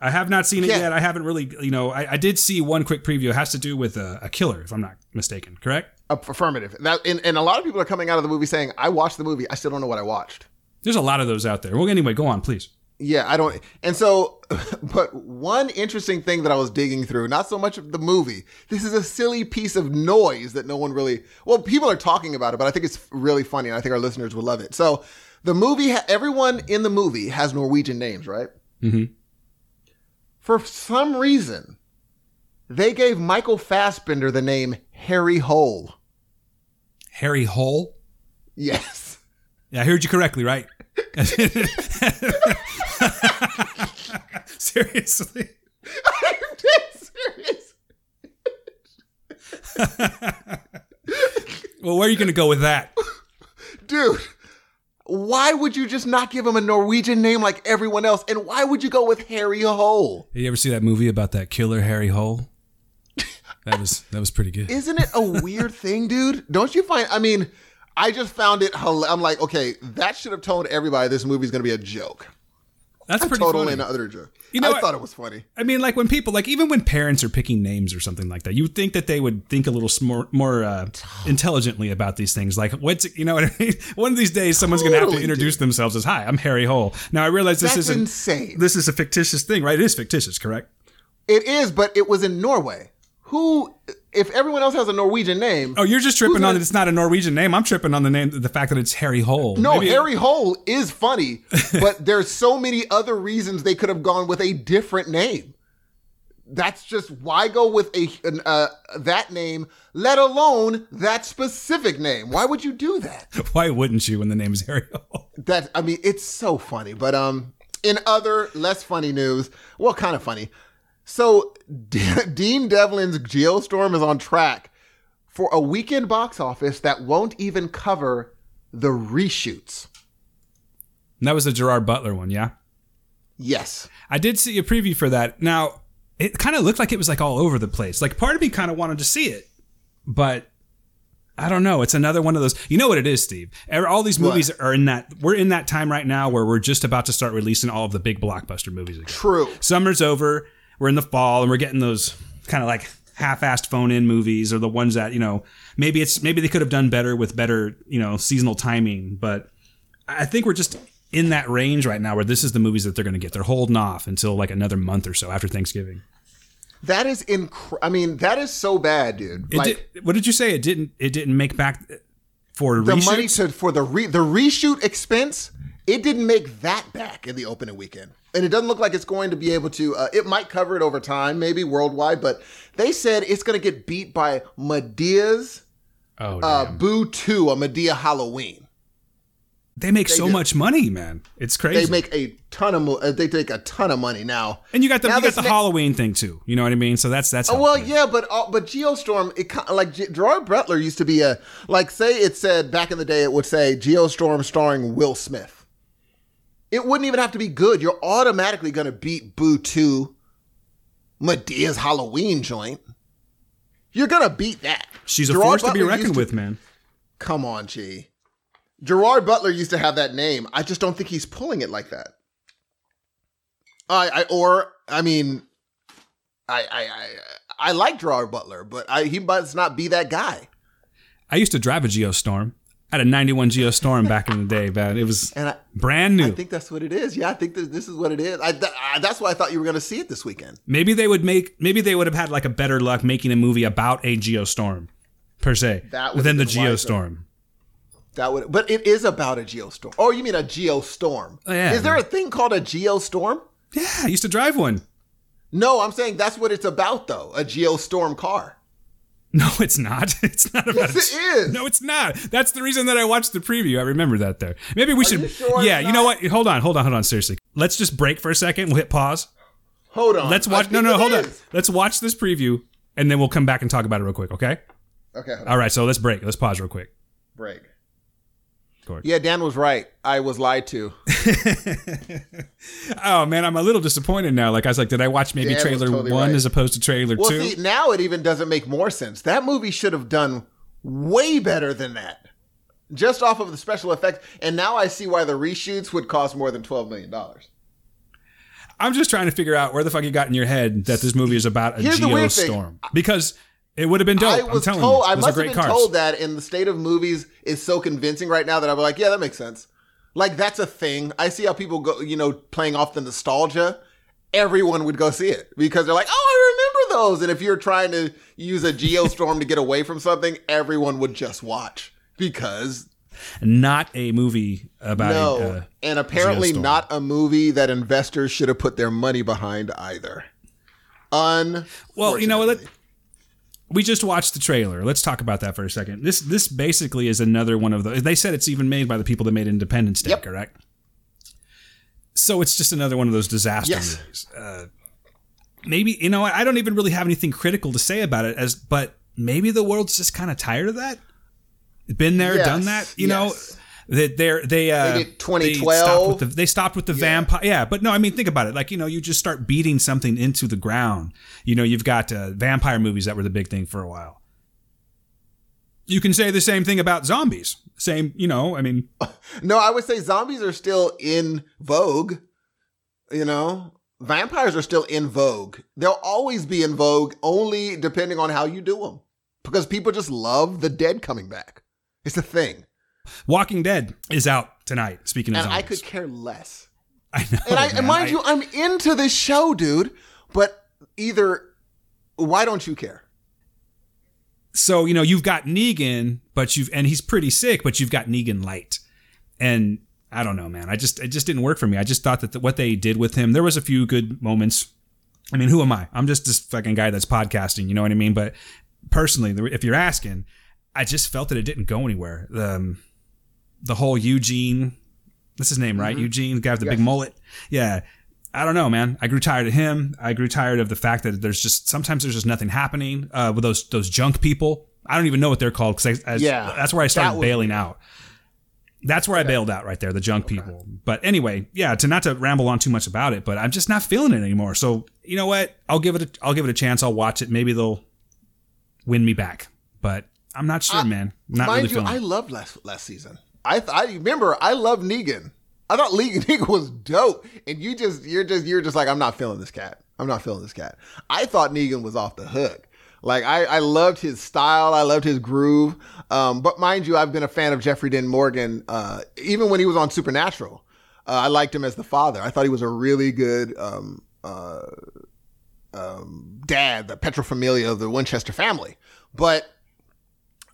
I have not seen it yeah. yet. I haven't really, you know, I, I, did see one quick preview. It has to do with a, a killer, if I'm not mistaken. Correct? affirmative. That and, and a lot of people are coming out of the movie saying, "I watched the movie. I still don't know what I watched." There's a lot of those out there. Well, anyway, go on, please. Yeah, I don't. And so, but one interesting thing that I was digging through, not so much of the movie, this is a silly piece of noise that no one really, well, people are talking about it, but I think it's really funny and I think our listeners will love it. So, the movie, everyone in the movie has Norwegian names, right? Mm-hmm. For some reason, they gave Michael Fassbender the name Harry Hole. Harry Hole? Yes. Yeah, I heard you correctly, right? Seriously. I'm dead serious. well, where are you going to go with that? Dude, why would you just not give him a Norwegian name like everyone else? And why would you go with Harry Hole? You ever see that movie about that killer Harry Hole? That was that was pretty good. Isn't it a weird thing, dude? Don't you find I mean, I just found it. I'm like, okay, that should have told everybody this movie's going to be a joke. That's a pretty totally funny. another joke. You know, I thought it was funny. I mean, like when people, like even when parents are picking names or something like that, you would think that they would think a little more, more uh, intelligently about these things. Like, what's you know, what I mean? one of these days, someone's totally, going to have to introduce dude. themselves as, "Hi, I'm Harry Hole." Now, I realize this is insane. This is a fictitious thing, right? It is fictitious, correct? It is, but it was in Norway. Who if everyone else has a Norwegian name. Oh, you're just tripping on that it's not a Norwegian name. I'm tripping on the name, the fact that it's Harry Hole. No, Maybe Harry it... Hole is funny, but there's so many other reasons they could have gone with a different name. That's just why go with a uh, that name, let alone that specific name. Why would you do that? Why wouldn't you when the name is Harry Hole? That I mean, it's so funny. But um, in other less funny news, well, kind of funny. So Dean Devlin's Geostorm is on track for a weekend box office that won't even cover the reshoots. And that was the Gerard Butler one, yeah? Yes. I did see a preview for that. Now, it kind of looked like it was like all over the place. Like part of me kind of wanted to see it, but I don't know. It's another one of those. You know what it is, Steve? Er, all these movies what? are in that. We're in that time right now where we're just about to start releasing all of the big blockbuster movies again. True. Summer's over we're in the fall and we're getting those kind of like half-assed phone-in movies or the ones that you know maybe it's maybe they could have done better with better you know seasonal timing but i think we're just in that range right now where this is the movies that they're going to get they're holding off until like another month or so after thanksgiving that is inc- i mean that is so bad dude like, did, what did you say it didn't it didn't make back for the reshoots? money to for the re- the reshoot expense it didn't make that back in the opening weekend. And it doesn't look like it's going to be able to, uh, it might cover it over time, maybe worldwide, but they said it's going to get beat by Madea's Oh, uh. Boo Two, a Madea Halloween. they make so do. much money, man. It's crazy. They make a ton of mo- uh, they take a ton of money now. and you got the Now you got the the sna- Halloween thing too. You know what I mean? So that's that's Oh, well, helpful. yeah, but uh, but Geostorm, it kind like G- Gerard Butler used to be a like say it said back in the day it would say Geostorm starring Will Smith. It wouldn't even have to be good. You're automatically going to beat Boo Two, Madea's Halloween joint. You're going to beat that. she's a Gerard force to be reckoned used with, man. Come on, G. Gerard Butler used to have that name. I just don't think he's pulling it like that. I, I or I mean, I I I, I like Gerard Butler, but I, he must not be that guy. I used to drive a Geostorm. Had a 91 Geostorm back in the day, man. It was And I, brand new. I think that's what it is. Yeah, I think that this is what it is. I, th- I that's why I thought you were going to see it this weekend. maybe they would make maybe they would have had like a better luck making a movie about a Geostorm per se than the wiser. Geostorm. That would, but it is about a geostorm. Oh, you mean a geostorm? Oh, yeah. Is there a thing called a geostorm? Yeah, I used to drive one. No, I'm saying that's what it's about, though. A geostorm car. No, it's not. It's not about. Yes, it is. No, it's not. That's the reason that I watched the preview. I remember that there. Maybe we should. you sure yeah, you know what? Hold on, hold on, hold on. Seriously, let's just break for a second. We'll hit pause. Hold on. Let's watch. No, no, hold on. Let's watch this preview, and then we'll come back and talk about it real quick. Okay. Okay. All right. So let's break. Let's pause real quick. break. Yeah, Dan was right. I was lied to. Oh man, I'm a little disappointed now. Like I was like, did I watch maybe Dan trailer totally one right. as opposed to trailer Well, two? see, now it even doesn't make more sense. That movie should have done way better than that, just off of the special effects. And now I see why the reshoots would cost more than twelve million dollars. I'm just trying to figure out where the fuck you got in your head that this movie is about a Here's the weird thing. geostorm because it would have been dope. I I'm was telling told. you, I must have been cars. told that in the state of movies is so convincing right now that I'm like, yeah, that makes sense. Like that's a thing. I see how people go, you know, playing off the nostalgia. Everyone would go see it because they're like, oh, I remember those. And if you're trying to use a geostorm to get away from something, everyone would just watch because Not a movie about no. a, uh, and apparently geostorm. not a movie that investors should have put their money behind either. Un. Well, you know what? let- We just watched the trailer. Let's talk about that for a second. This this basically is another one of the. They said it's even made by the people that made Independence Day, Yep. correct? So it's just another one of those disaster Yes. movies. Uh, maybe you know? I don't even really have anything critical to say about it, as but maybe the world's just kind of tired of that. Been there, Yes, done that. You know yes. That they're they uh They did They 2012. stopped with the, they stopped with the vampire. Yeah, but no, I mean think about it. Like you know, you just start beating something into the ground. You know, you've got uh, vampire movies that were the big thing for a while. You can say the same thing about zombies. Same, you know. I mean, No, I would say zombies are still in vogue. You know, vampires are still in vogue. They'll always be in vogue, only depending on how you do them. Because people just love the dead coming back. It's a thing, Walking Dead is out tonight. Speaking of and I could care less. I know. And I, and mind I- you, I'm into this show, dude. But either, why don't you care? so you know you've got Negan, but you've and he's pretty sick, but you've got Negan light, and I don't know, man. I just it just didn't work for me. I just thought that the, what they did with him, there was a few good moments. I mean, who am I? I'm just this fucking guy that's podcasting. You know what I mean? But personally, if you're asking, I just felt that it didn't go anywhere. Um, the whole Eugene, that's his name, right? Eugene, the guy with the big mullet. Yeah. I don't know, man. I grew tired of him. I grew tired of the fact that there's just sometimes there's just nothing happening uh, with those those junk people. I don't even know what they're called because Yeah, that's where I started bailing out. That's where I bailed out right there, the junk people. But anyway, yeah, to not to ramble on too much about it, but I'm just not feeling it anymore. So you know what? I'll give it a I'll give it a chance. I'll watch it. Maybe they'll win me back. But I'm not sure, man. Not Mind really you, feeling. I loved last last season. I th- I remember I loved Negan. I thought Negan, was dope, and you just you're just you're just like I'm not feeling this cat. I'm not feeling this cat. I thought Negan was off the hook. Like I, I loved his style. I loved his groove. Um, but mind you, I've been a fan of Jeffrey Dean Morgan uh, even when he was on Supernatural. Uh, I liked him as the father. I thought he was a really good um, uh, um, dad, the Petrofamilia of the Winchester family. But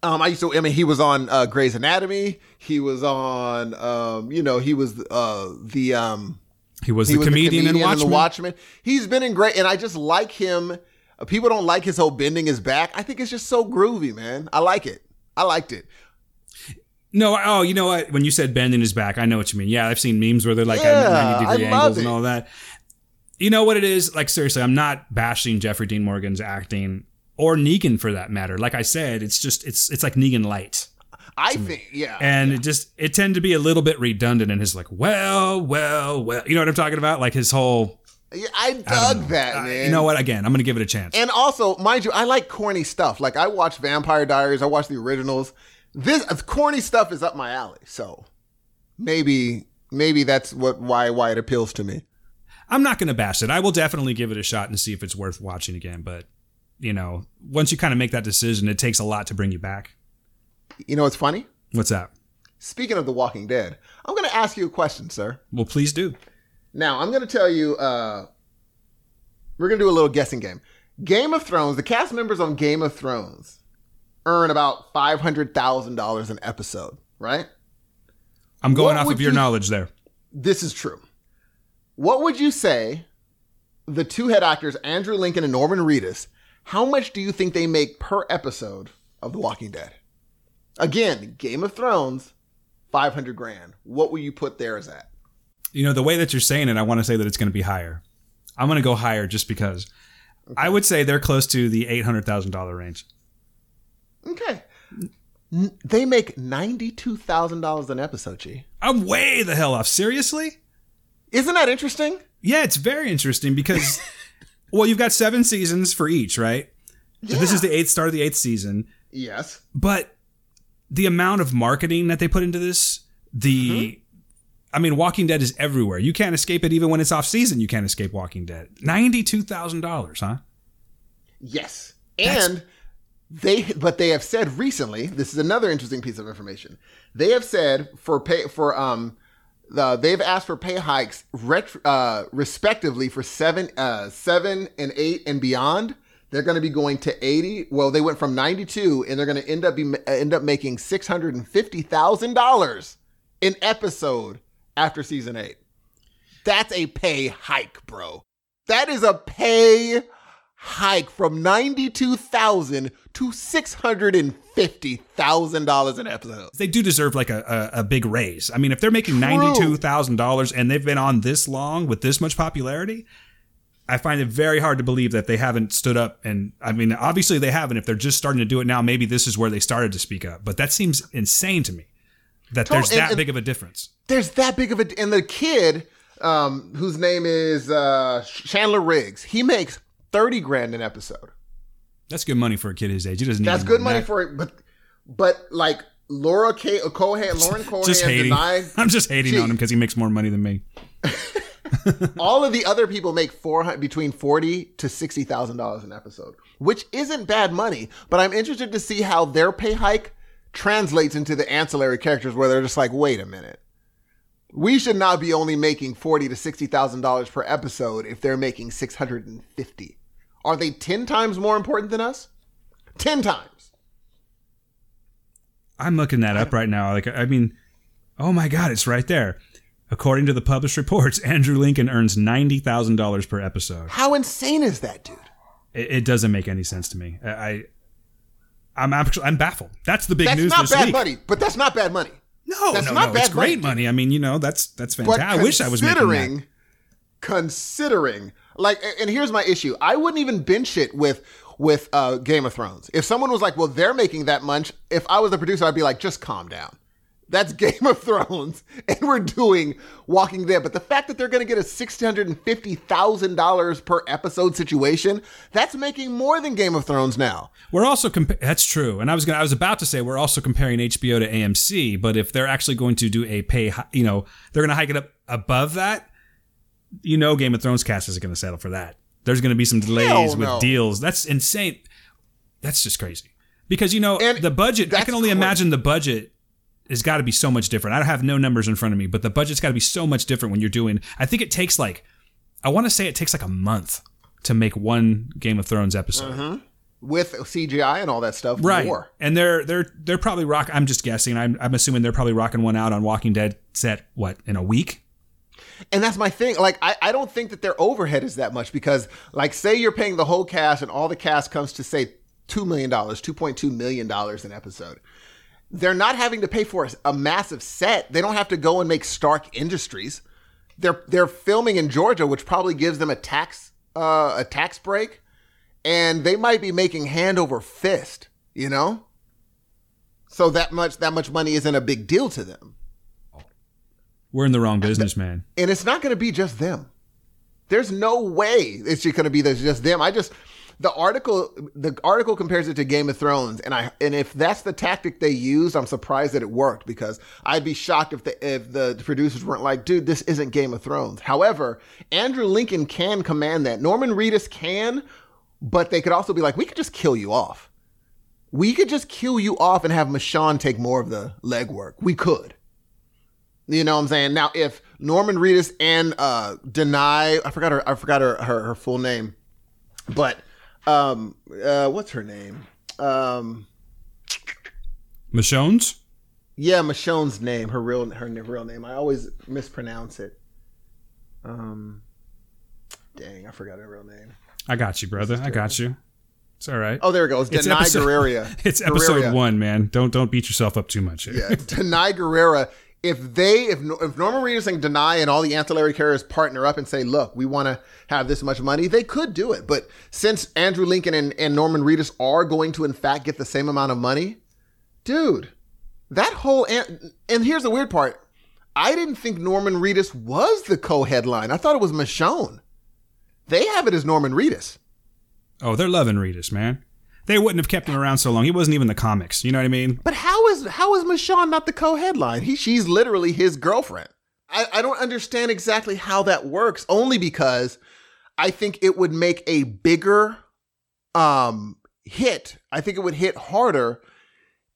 um, I used to. I mean, he was on uh, Grey's Anatomy. He was on. Um, you know, he was uh, the um, he was he the was comedian, the comedian in in the Watchmen. Watchmen. He's been in great, and I just like him. People don't like his whole bending his back. I think it's just so groovy, man. I like it. I liked it. No, oh, you know what? When you said bending his back, I know what you mean. Yeah, I've seen memes where they're like Yeah, at 90 degree angles it. and all that. You know what it is? Like, seriously, I'm not bashing Jeffrey Dean Morgan's acting or Negan for that matter. Like I said, it's just, it's, it's like Negan light. I think, yeah. And it just, it tended to be a little bit redundant in his like, well, well, well, you know what I'm talking about? Like his whole, Yeah, I I dug know. that, Uh, man. you know what? Again, I'm going to give it a chance. And also, mind you, I like corny stuff. Like I watch Vampire Diaries, I watch the originals. This uh, corny stuff is up my alley. So maybe maybe that's what why why it appeals to me. I'm not going to bash it. I will definitely give it a shot and see if it's worth watching again. But, you know, once you kind of make that decision, it takes a lot to bring you back. You know what's funny? What's that? Speaking of The Walking Dead, I'm going to ask you a question, sir. Well, please do. Now, I'm going to tell you uh we're going to do a little guessing game. Game of Thrones, the cast members on Game of Thrones earn about $500,000 an episode, right? I'm going What off of your you- knowledge there. this is true. What would you say the two head actors, Andrew Lincoln and Norman Reedus, how much do you think they make per episode of The Walking Dead? Again, Game of Thrones, 500 grand. What will you put theirs at? You know, the way that you're saying it, I want to say that it's going to be higher. I'm going to go higher just because. I would say they're close to the $800,000 range. Okay. N- They make $92,000 an episode, G. I'm way the hell off. Seriously? Isn't that interesting? Yeah, it's very interesting because, well, you've got seven seasons for each, right? So This is the eighth start of the eighth season. Yes. but the amount of marketing that they put into this the i mean walking dead is everywhere you can't escape it even when it's off season you can't escape walking dead $92000 huh Yes. And they but they have said recently, this is another interesting piece of information. They have said for pay for um the they've asked for pay hikes uh respectively for 7 uh 7 and 8 and beyond. They're going to be going to 80. Well, they went from 92 and they're going to end up be end up making $650,000 an episode after season 8. That's a pay hike, bro. That is a pay hike from ninety-two thousand to six hundred and fifty thousand dollars an episode. they do deserve like a, a, a big raise. I mean if they're making $92000 and they've been on this long with this much popularity i find it very hard to believe that they haven't stood up and i mean obviously they haven't. If they're just starting to do it now maybe this is where they started to speak up. But that seems insane to me that there's and- that and- big of a difference. There's that big of a and the kid, um, whose name is uh, Chandler Riggs, he makes thirty grand an episode. That's good money for a kid his age. He doesn't need That's good money than for it, but but like Laura K. Uh, Cohan, Lauren that. Cohan just hating. denied I'm just hating Gee. on him because he makes more money than me. all of the other people make four hundred between forty to sixty thousand dollars an episode, which isn't bad money. But I'm interested to see how their pay hike translates into the ancillary characters, where they're just like, wait a minute, we should not be only making forty to sixty thousand dollars per episode if they're making six hundred and fifty. Are they ten times more important than us? Ten times. I'm looking that up right now. Like, I mean, oh my God, it's right there. According to the published reports, Andrew Lincoln earns ninety thousand dollars per episode. How insane is that, dude? It, it doesn't make any sense to me. I, I'm actually I'm baffled. That's the big That's news not this bad week. money, but that's not bad money. No, That's no, not no. bad It's great money. money. I mean, you know, that's that's fantastic. I wish I was making considering, that. considering, like, and here's my issue: I wouldn't even bench it with with uh, Game of Thrones. If someone was like, "Well, they're making that much," if I was the producer, I'd be like, "Just calm down." That's Game of Thrones, and we're doing Walking Dead. But the fact that they're going to get a six hundred and fifty thousand dollars per episode situation—that's making more than Game of Thrones now. We're also that's true, and I was gonna I was about to say we're also comparing HBO to AMC, but if they're actually going to do a pay, you know, they're going to hike it up above that. You know, Game of Thrones cast isn't going to settle for that. There's going to be some delays Hell with no. deals. That's insane. That's just crazy because you know And the budget. I can only crazy. imagine the budget has got to be so much different. I don't have no numbers in front of me, but the budget's got to be so much different when you're doing. I think it takes like, I want to say it takes like a month to make one Game of Thrones episode. Mm-hmm. With CGI and all that stuff, right More. and they're they're they're probably rock i'm just guessing I'm, I'm assuming they're probably rocking one out on walking dead set what in a week And that's my thing. Like, I, I don't think that their overhead is that much because, like, say you're paying the whole cast and all the cast comes to say two million dollars, two point two million dollars an episode. They're not having to pay for a, a massive set. They don't have to go and make Stark Industries. They're they're filming in Georgia, which probably gives them a tax uh, a tax break, and they might be making hand over fist. You know, so that much that much money isn't a big deal to them. We're in the wrong business, man. And it's not going to be just them. There's no way it's going to be just them. I just the article the article compares it to Game of Thrones, and I and if that's the tactic they used, I'm surprised that it worked because I'd be shocked if the if the producers weren't like, dude, this isn't Game of Thrones. However, Andrew Lincoln can command that. Norman Reedus can, but they could also be like, we could just kill you off. We could just kill you off and have Michonne take more of the legwork. We could. You know what I'm saying? Now, if Norman Reedus and uh Danai, I forgot her, I forgot her, her, her full name, but um, uh, what's her name? Um, Michonne's. Yeah, Michonne's name, her real her real name. I always mispronounce it. Um, dang, I forgot her real name. I got you, brother. I got you. It's all right. Oh, there it goes. It's episode, Gurira. It's episode one, man. Don't don't beat yourself up too much. Here. Yeah, Danai Gurira if they if if Norman Reedus and Danai and all the ancillary carriers partner up and say, look, we want to have this much money, they could do it. But since Andrew Lincoln and, and Norman Reedus are going to in fact get the same amount of money, dude, that whole and, and here's the weird part. I didn't think Norman Reedus was the co-headline. I thought it was Michonne. They have it as Norman Reedus. Oh, they're loving Reedus, man they wouldn't have kept him around so long. He wasn't even the comics. You know what I mean? But how is how is Michonne not the co-headline? He she's literally his girlfriend. I, I don't understand exactly how that works. Only because I think it would make a bigger um hit. I think it would hit harder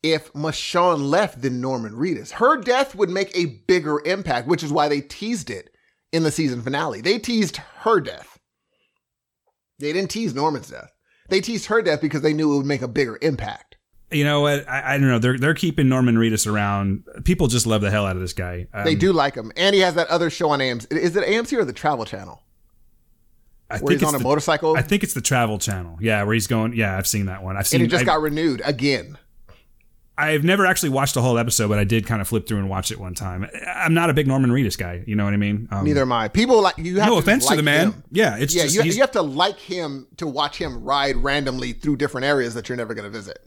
if Michonne left than Norman Reedus. Her death would make a bigger impact, which is why they teased it in the season finale. They teased her death. They didn't tease Norman's death. They teased her death because they knew it would make a bigger impact. You know what? I, I don't know. They're they're keeping Norman Reedus around. People just love the hell out of this guy. Um, they do like him, and he has that other show on AMC. Is it AMC or the Travel Channel? I where think he's on a the, motorcycle. I think it's the Travel Channel. Yeah, where he's going. Yeah, I've seen that one. I've seen. And it just I, got renewed again. I've never actually watched the whole episode, but I did kind of flip through and watch it one time. I'm not a big Norman Reedus guy. You know what I mean? Um, Neither am I. People like you have no to offense like to the man. him. Yeah, it's yeah. just You, you have to like him to watch him ride randomly through different areas that you're never going to visit.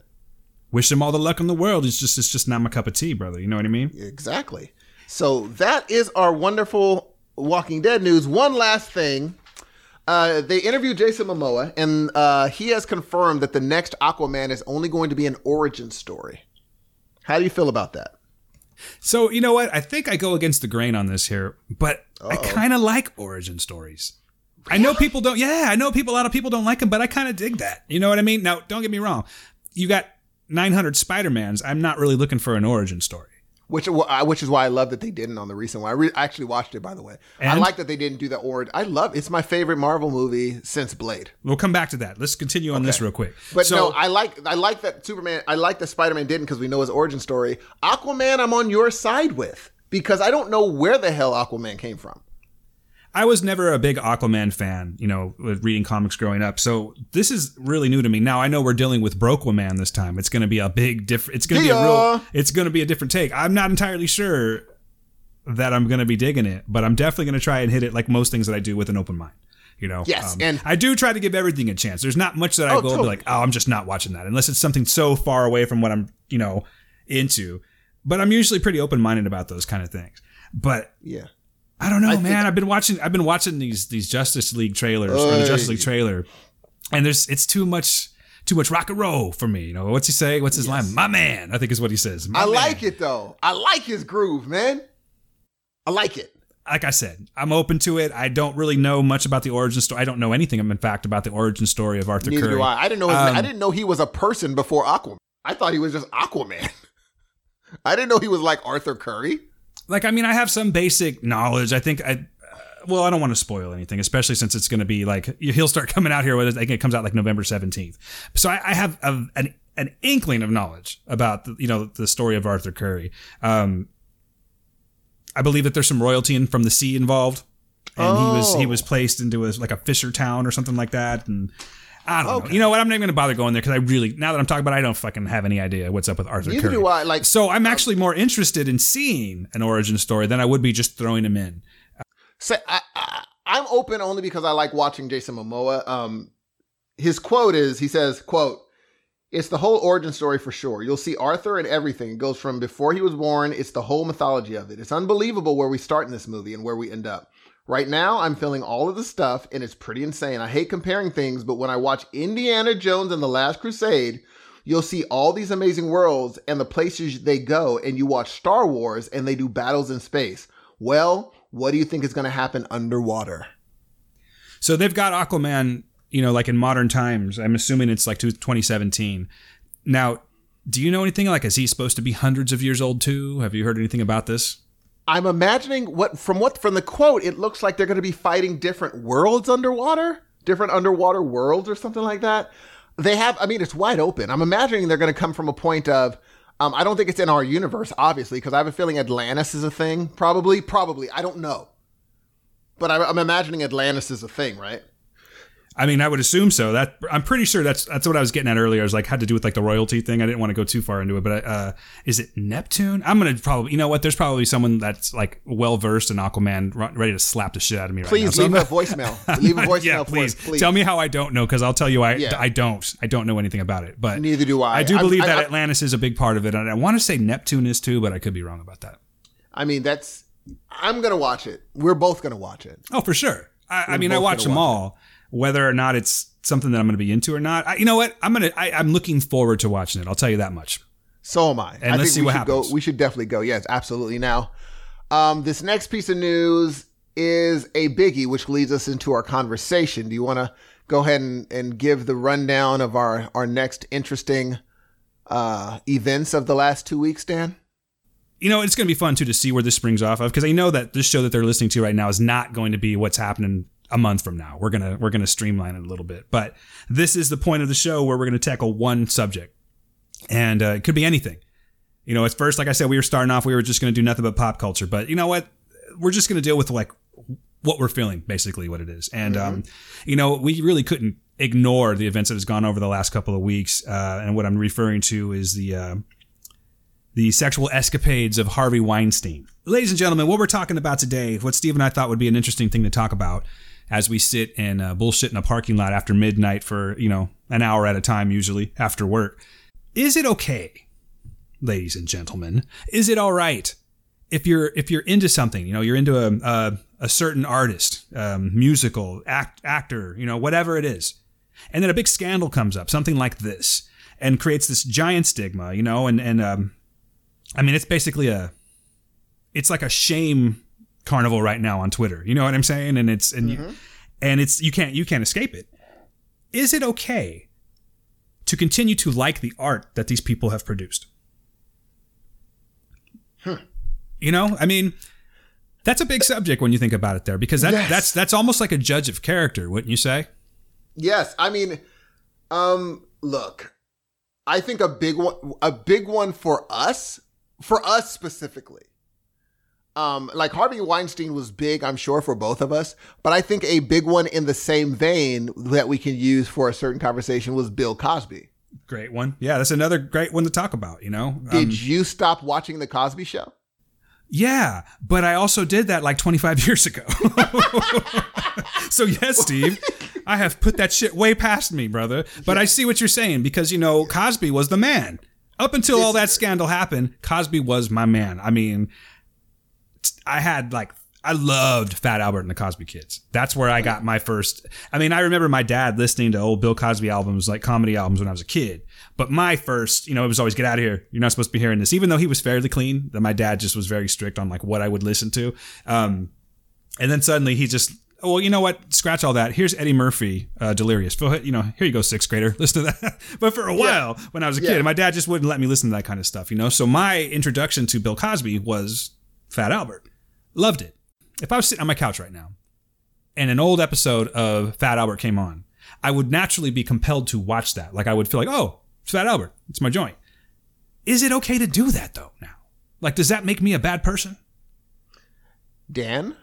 wish him all the luck in the world. It's just it's just not my cup of tea, brother. You know what I mean? Exactly. So that is our wonderful Walking Dead news. One last thing. Uh, they interviewed Jason Momoa, and uh, he has confirmed that the next Aquaman is only going to be an origin story. How do you feel about that? So you know what? I think I go against the grain on this here, but I Uh-oh. kind of like origin stories. I know people don't. Yeah, I know people. A lot of people don't like them, but I kind of dig that. You know what I mean? Now, don't get me wrong. You got 900 Spider Mans. I'm not really looking for an origin story. Which, which is why I love that they didn't on the recent one. I, re- I actually watched it, by the way. I like that they didn't do the origin. I love it's my favorite Marvel movie since Blade. We'll come back to that. Let's continue on this real quick. But so, no, I like I like that Superman. I like that Spider Man didn't because we know his origin story. Aquaman, I'm on your side with because I don't know where the hell Aquaman came from. I was never a big Aquaman fan, you know, with reading comics growing up. So this is really new to me. Now I know we're dealing with Brokewoman this time. It's going to be a big different. It's going to be a real. It's going to be a different take. I'm not entirely sure that I'm going to be digging it, but I'm definitely going to try and hit it like most things that I do with an open mind. You know, Um, Yes, and- I do try to give everything a chance. There's not much that I Oh, go and be totally. like, oh, I'm just not watching that unless it's something so far away from what I'm, you know, into. But I'm usually pretty open minded about those kind of things. But Yeah. I don't know, I man. I've been watching. I've been watching these these Justice League trailers or the Justice League trailer, and there's it's too much too much rock and roll for me. You know what's he say? What's his line? My man. I think is what he says. My I man. like it though. I like his groove, man. I like it. Like I said, I'm open to it. I don't really know much about the origin story. I don't know anything, in fact, about the origin story of Arthur Neither Curry. do I. I didn't know. His, Um, I didn't know he was a person before Aquaman. I thought he was just Aquaman. I didn't know he was like Arthur Curry. Like I mean, I have some basic knowledge. I think I. uh, Well, I don't want to spoil anything, especially since it's going to be like he'll start coming out here with it. I think it comes out like November seventeenth. So I, I have a, an an inkling of knowledge about the, you know the story of Arthur Curry. Um, I believe that there's some royalty in, from the sea involved, and he was he Oh. was placed into a, like a fisher town or something like that. And I don't know. You know what? I'm not even going to bother going there because I really, now that I'm talking about, it, I don't fucking have any idea what's up with Arthur Neither Curry. do I. Like, So I'm actually more interested in seeing an origin story than I would be just throwing him in. say, I, I, I'm open only because I like watching Jason Momoa. Um, his quote is, he says, "quote It's the whole origin story for sure. You'll see Arthur and everything. It goes from before he was born. It's the whole mythology of it. It's unbelievable where we start in this movie and where we end up." Right now, I'm feeling all of the stuff, and it's pretty insane. I hate comparing things, but when I watch Indiana Jones and the Last Crusade, you'll see all these amazing worlds and the places they go, and you watch Star Wars and they do battles in space. Well, what do you think is going to happen underwater? So they've got Aquaman, you know, like in modern times. I'm assuming it's like 2017. Now, do you know anything like is he supposed to be hundreds of years old too? Have you heard anything about this? I'm imagining what from what from the quote, it looks like they're going to be fighting different worlds underwater, different underwater worlds or something like that. They have, I mean, it's wide open. I'm imagining they're going to come from a point of, um, I don't think it's in our universe, obviously, because I have a feeling Atlantis is a thing. Probably, probably. I don't know, but I, I'm imagining Atlantis is a thing, right? I mean, I would assume so. That I'm pretty sure that's that's what I was getting at earlier. I was like had to do with like the royalty thing. I didn't want to go too far into it, but uh, is it Neptune? I'm gonna probably, you know what? There's probably someone that's like well versed in Aquaman, ready to slap the shit out of me right now. Please So leave I'm a voicemail. Leave a voicemail yeah, please. us, please. Tell me how I don't know because I'll tell you I Yeah. I don't I don't know anything about it. But Neither do I. I do believe I- that I- Atlantis is a big part of it, and I want to say Neptune is too, but I could be wrong about that. I mean, that's. I'm gonna watch it. We're both gonna watch it. Oh, for sure. I, I mean, I watch them watch all, whether or not it's something that I'm going to be into or not. I, you know what? I'm gonna. I, I'm looking forward to watching it. I'll tell you that much. So am I. And I let's think see we what should happens. Go, we should definitely go. Yes, absolutely. Now, um, this next piece of news is a biggie, which leads us into our conversation. Do you want to go ahead and, and give the rundown of our our next interesting uh, events of the last two weeks, Dan? You know, it's going to be fun too to see where this springs off of because I know that this show that they're listening to right now is not going to be what's happening a month from now. We're gonna we're gonna streamline it a little bit, but this is the point of the show where we're going to tackle one subject, and uh, it could be anything. You know, at first, like I said, we were starting off, we were just going to do nothing but pop culture, but you know what? We're just going to deal with like what we're feeling, basically what it is. And um, you know, we really couldn't ignore the events that has gone over the last couple of weeks. Uh, and what I'm referring to is the uh, the sexual escapades of Harvey Weinstein. Ladies and gentlemen, what we're talking about today, what Steve and I thought would be an interesting thing to talk about as we sit and uh, bullshit in a parking lot after midnight for, you know, an hour at a time, usually after work. Is it okay, ladies and gentlemen? Is it all right if you're if you're into something, you know, you're into a a, a certain artist, um, musical, act, actor, you know, whatever it is, and then a big scandal comes up, something like this, and creates this giant stigma, you know, and and um, I mean, it's basically a, it's like a shame carnival right now on Twitter. You know what I'm saying? And it's and you, and it's you can't you can't escape it. Is it okay to continue to like the art that these people have produced? You know, I mean, that's a big subject when you think about it there, because that, Yes. that's that's almost like a judge of character, wouldn't you say? Yes, I mean, um, look, I think a big one, a big one for us, for us specifically. Um, like Harvey Weinstein was big, I'm sure, for both of us, but I think a big one in the same vein that we can use for a certain conversation was Bill Cosby. Great one. Yeah, that's another great one to talk about. You know, Did Um, you stop watching the Cosby Show? Yeah, but I also did that like 25 years ago. so yes, Steve, I have put that shit way past me, brother. But I see what you're saying because you know Cosby was the man. Up until all that scandal happened, Cosby was my man. I mean, I had like I loved Fat Albert and the Cosby Kids. That's where I got my first. I mean, I remember my dad listening to old Bill Cosby albums, like comedy albums, when I was a kid. But my first, you know, it was always get out of here. You're not supposed to be hearing this, even though he was fairly clean. That my dad just was very strict on like what I would listen to. Um, and then suddenly he just, oh, well, you know what? Scratch all that. Here's Eddie Murphy, uh, Delirious. You know, here you go, sixth grader. Listen to that. but for a while, when I was a Yeah. kid, my dad just wouldn't let me listen to that kind of stuff, you know. So my introduction to Bill Cosby was Fat Albert. Loved it. If I was sitting on my couch right now and an old episode of Fat Albert came on, I would naturally be compelled to watch that. Like I would feel like, oh, it's Fat Albert. It's my joint. Is it okay to do that though now? Like, does that make me a bad person? Dan,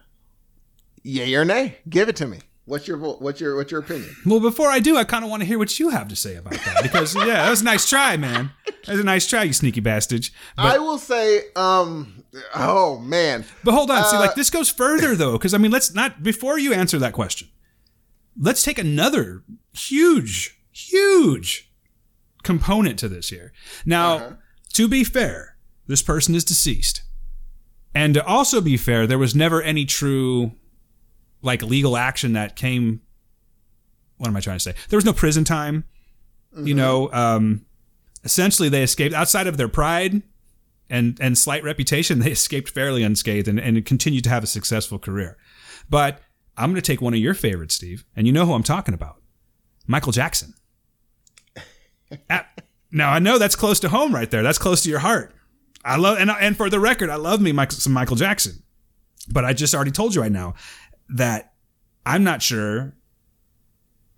yay or nay? Give it to me. What's your what's your what's your opinion? Well, before I do, I kind of want to hear what you have to say about that because yeah, that was a nice try, man. That was a nice try, you sneaky bastard. But, I will say, um, oh man, but hold on, see, Uh, like this goes further though, because I mean, let's not before you answer that question. Let's take another huge, huge component to this here. Now, Uh-huh. to be fair, this person is deceased, and to also be fair, there was never any true, like legal action that came. What am I trying to say? There was no prison time. You know, um, essentially they escaped outside of their pride and and slight reputation. They escaped fairly unscathed and, and continued to have a successful career. But I'm going to take one of your favorites, Steve, and you know who I'm talking about, Michael Jackson. Now I know that's close to home right there. That's close to your heart. I love and and for the record, I love me Michael, some Michael Jackson. But I just already told you right now that I'm not sure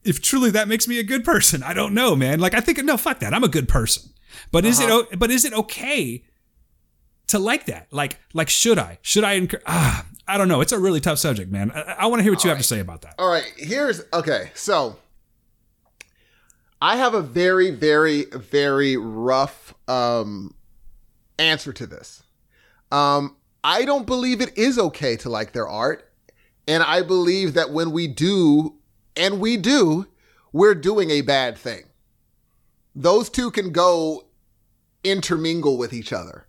if truly that makes me a good person. I don't know, man. Like I think no, fuck that. I'm a good person. But is it uh-huh. but is it okay to like that? Like like should I? Should I encourage ah I don't know. It's a really tough subject, man. I, I want to hear what you have to say about that. All right, here's okay. So I have a very, very, very rough um, answer to this. Um, I don't believe it is okay to like their art, and I believe that when we do, and we do, we're doing a bad thing. Those two can go intermingle with each other.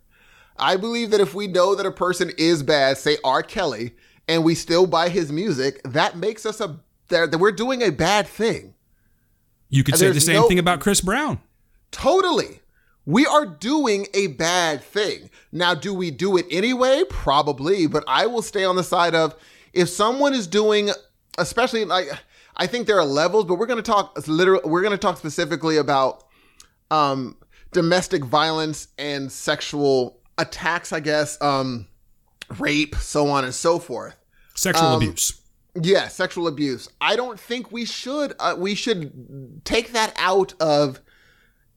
I believe that if we know that a person is bad, say R. Kelly, and we still buy his music, that makes us a that we're doing a bad thing. You could And say the same no- thing about Chris Brown. Totally. We are doing a bad thing. Now, do we do it anyway? Probably, but I will stay on the side of if someone is doing, especially like, I think there are levels, but we're going to talk literally, we're going to talk specifically about um, domestic violence and sexual attacks, I guess, um, rape, so on and so forth. Sexual Um, abuse. Yeah, sexual abuse. I don't think we should. Uh, we should take that out of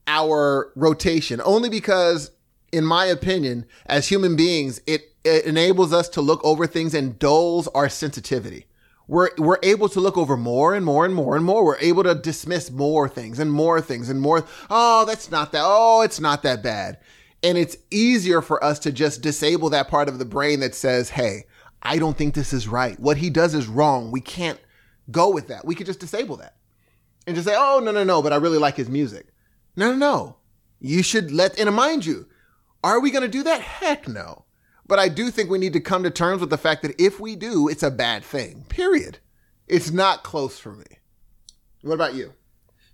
our rotation, only because, in my opinion, as human beings, it, it enables us to look over things and dulls our sensitivity. We're we're able to look over more and more and more and more. We're able to dismiss more things and more things and more. Oh, that's not that. Oh, it's not that bad. And it's easier for us to just disable that part of the brain that says, "Hey, I don't think this is right. What he does is wrong. We can't go with that. We could just disable that and just say, oh, no, no, no, but I really like his music. No, no, no. You should let, and mind you, are we going to do that? Heck no. But I do think we need to come to terms with the fact that if we do, it's a bad thing, period. It's not close for me. What about you?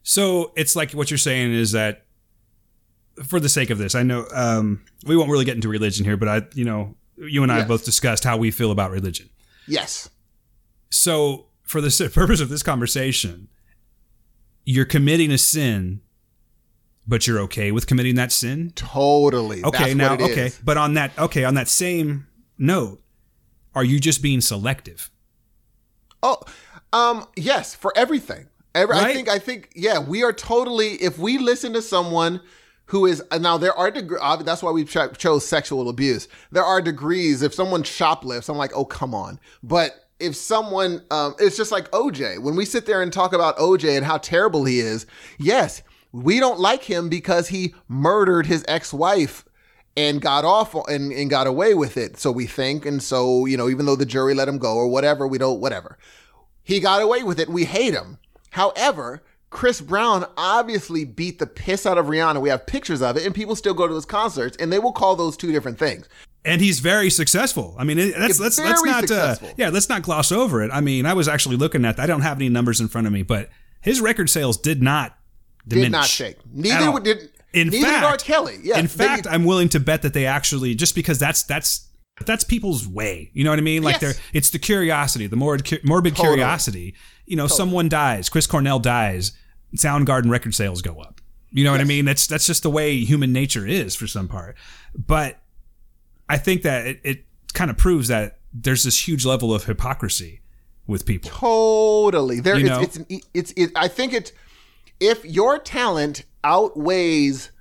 So it's like what you're saying is that, for the sake of this, I know um, we won't really get into religion here, but I, you know, you and I have Yes. both discussed how we feel about religion. Yes. So, for the purpose of this conversation, you're committing a sin, but you're okay with committing that sin. Totally. Okay, That's now what it okay, is. but on that okay, on that same note, are you just being selective? Oh, um, yes, for everything. Every, I think, I think, yeah, we are totally. If we listen to someone who is now, there are degrees. That's why we cho- chose sexual abuse. There are degrees. If someone shoplifts, I'm like, oh, come on. But if someone, um, it's just like OJ. When we sit there and talk about OJ and how terrible he is, yes, we don't like him because he murdered his ex-wife and got off and, and got away with it. So we think, and so you know, even though the jury let him go or whatever, we don't whatever. He got away with it. We hate him. However, Chris Brown obviously beat the piss out of Rihanna. We have pictures of it, and people still go to his concerts, and they will call those two different things. And he's very successful. I mean, that's let's let's not uh, yeah, let's not gloss over it. I mean, I was actually looking at. That. I don't have any numbers in front of me, but his record sales did not diminish. Did not shake. Neither did. In neither fact, did R. Kelly. Yeah. in they- fact, I'm willing to bet that they actually just because that's that's that's people's way. You know what I mean? Like Yes. they're it's the curiosity, the morbid morbid Totally. curiosity. You know, someone dies, Chris Cornell dies, Soundgarden record sales go up. You know what I mean? That's that's just the way human nature is for some part. But I think that it, it kind of proves that there's this huge level of hypocrisy with people. Totally. There, You it's, it's, an, it's, it, I think it, if your talent outweighs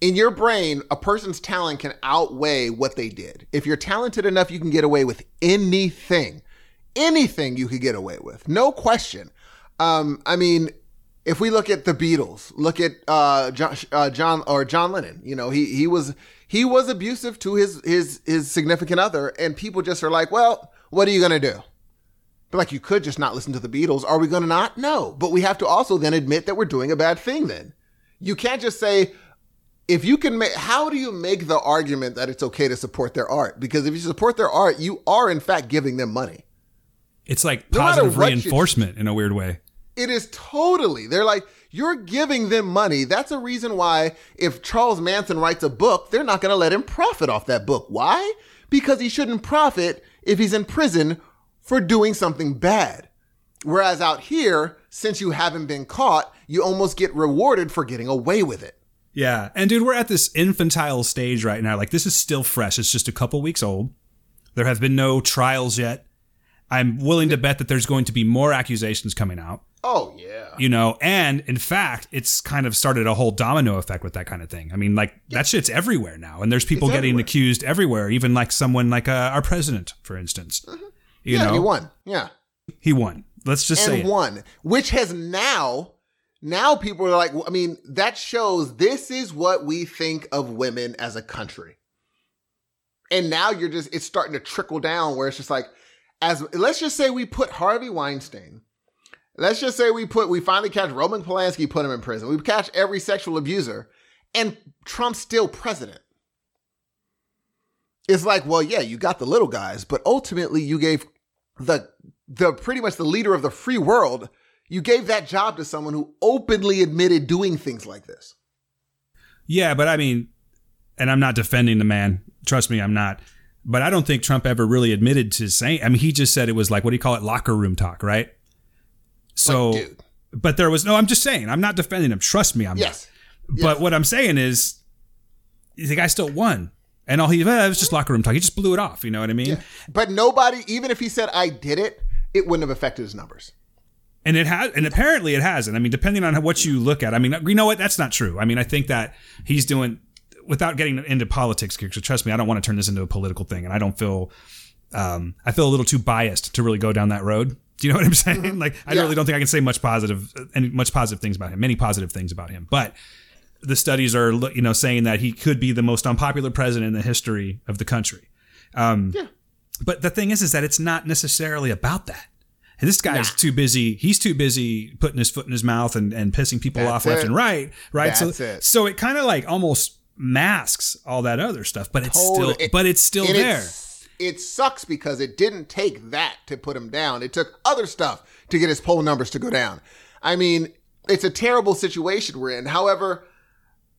in your brain, a person's talent can outweigh what they did. If you're talented enough, you can get away with anything. anything you could get away with, no question. Um, I mean, if we look at the Beatles, look at uh, John, uh, John or John Lennon. You know, he he was he was abusive to his his his significant other, and people just are like, well, what are you gonna do? But like, you could just not listen to the Beatles. Are we gonna not? No, but we have to also then admit that we're doing a bad thing. Then you can't just say. If you can make, how do you make the argument that it's okay to support their art? Because if you support their art, you are in fact giving them money. It's like positive no reinforcement in a weird way. It is totally. They're like, you're giving them money. That's a reason why if Charles Manson writes a book, they're not going to let him profit off that book. Why? Because he shouldn't profit if he's in prison for doing something bad. Whereas out here, since you haven't been caught, you almost get rewarded for getting away with it. Yeah. And dude, we're at this infantile stage right now. Like, this is still fresh. It's just a couple weeks old. There have been no trials yet. I'm willing to bet that there's going to be more accusations coming out. Oh yeah. You know, and in fact, it's kind of started a whole domino effect with that kind of thing. I mean, like yeah. that shit's everywhere now, and there's people it's getting everywhere. accused everywhere. Even like someone like uh, our president, for instance. Mm-hmm. You yeah, know, he won. Yeah, he won. Let's just and say won, which has now. Now people are like, I mean, that shows this is what we think of women as a country. And now you're just, it's starting to trickle down where it's just like, as let's just say we put Harvey Weinstein Let's just say we put we finally catch Roman Polanski, put him in prison. We catch every sexual abuser, and Trump's still president. It's like, well, yeah, you got the little guys, but ultimately you gave the the pretty much the leader of the free world, you gave that job to someone who openly admitted doing things like this. Yeah, but I mean, and I'm not defending the man. Trust me, I'm not. But I don't think Trump ever really admitted to saying. I mean, he just said it was like what do you call it, locker room talk, right? So, like, but there was no. I'm just saying. I'm not defending him. Trust me. I'm yes. Not. But yes. what I'm saying is, the guy still won. And all he it was just locker room talk. He just blew it off. You know what I mean? Yeah. But nobody, even if he said I did it, it wouldn't have affected his numbers. And it has, and apparently it hasn't. I mean, depending on what you look at. I mean, you know what? That's not true. I mean, I think that he's doing without getting into politics. Because trust me, I don't want to turn this into a political thing, and I don't feel. Um, I feel a little too biased to really go down that road. Do you know what I'm saying? Mm-hmm. Like, I yeah. really don't think I can say much positive, any much positive things about him. Many positive things about him, but the studies are, you know, saying that he could be the most unpopular president in the history of the country. Um, yeah. But the thing is, is that it's not necessarily about that. And this guy's nah. too busy. He's too busy putting his foot in his mouth and, and pissing people That's off it. left and right. Right. That's so, it. so it kind of like almost masks all that other stuff, but it's still, it, but it's still there. It's, it sucks because it didn't take that to put him down. It took other stuff to get his poll numbers to go down. I mean, it's a terrible situation we're in. However,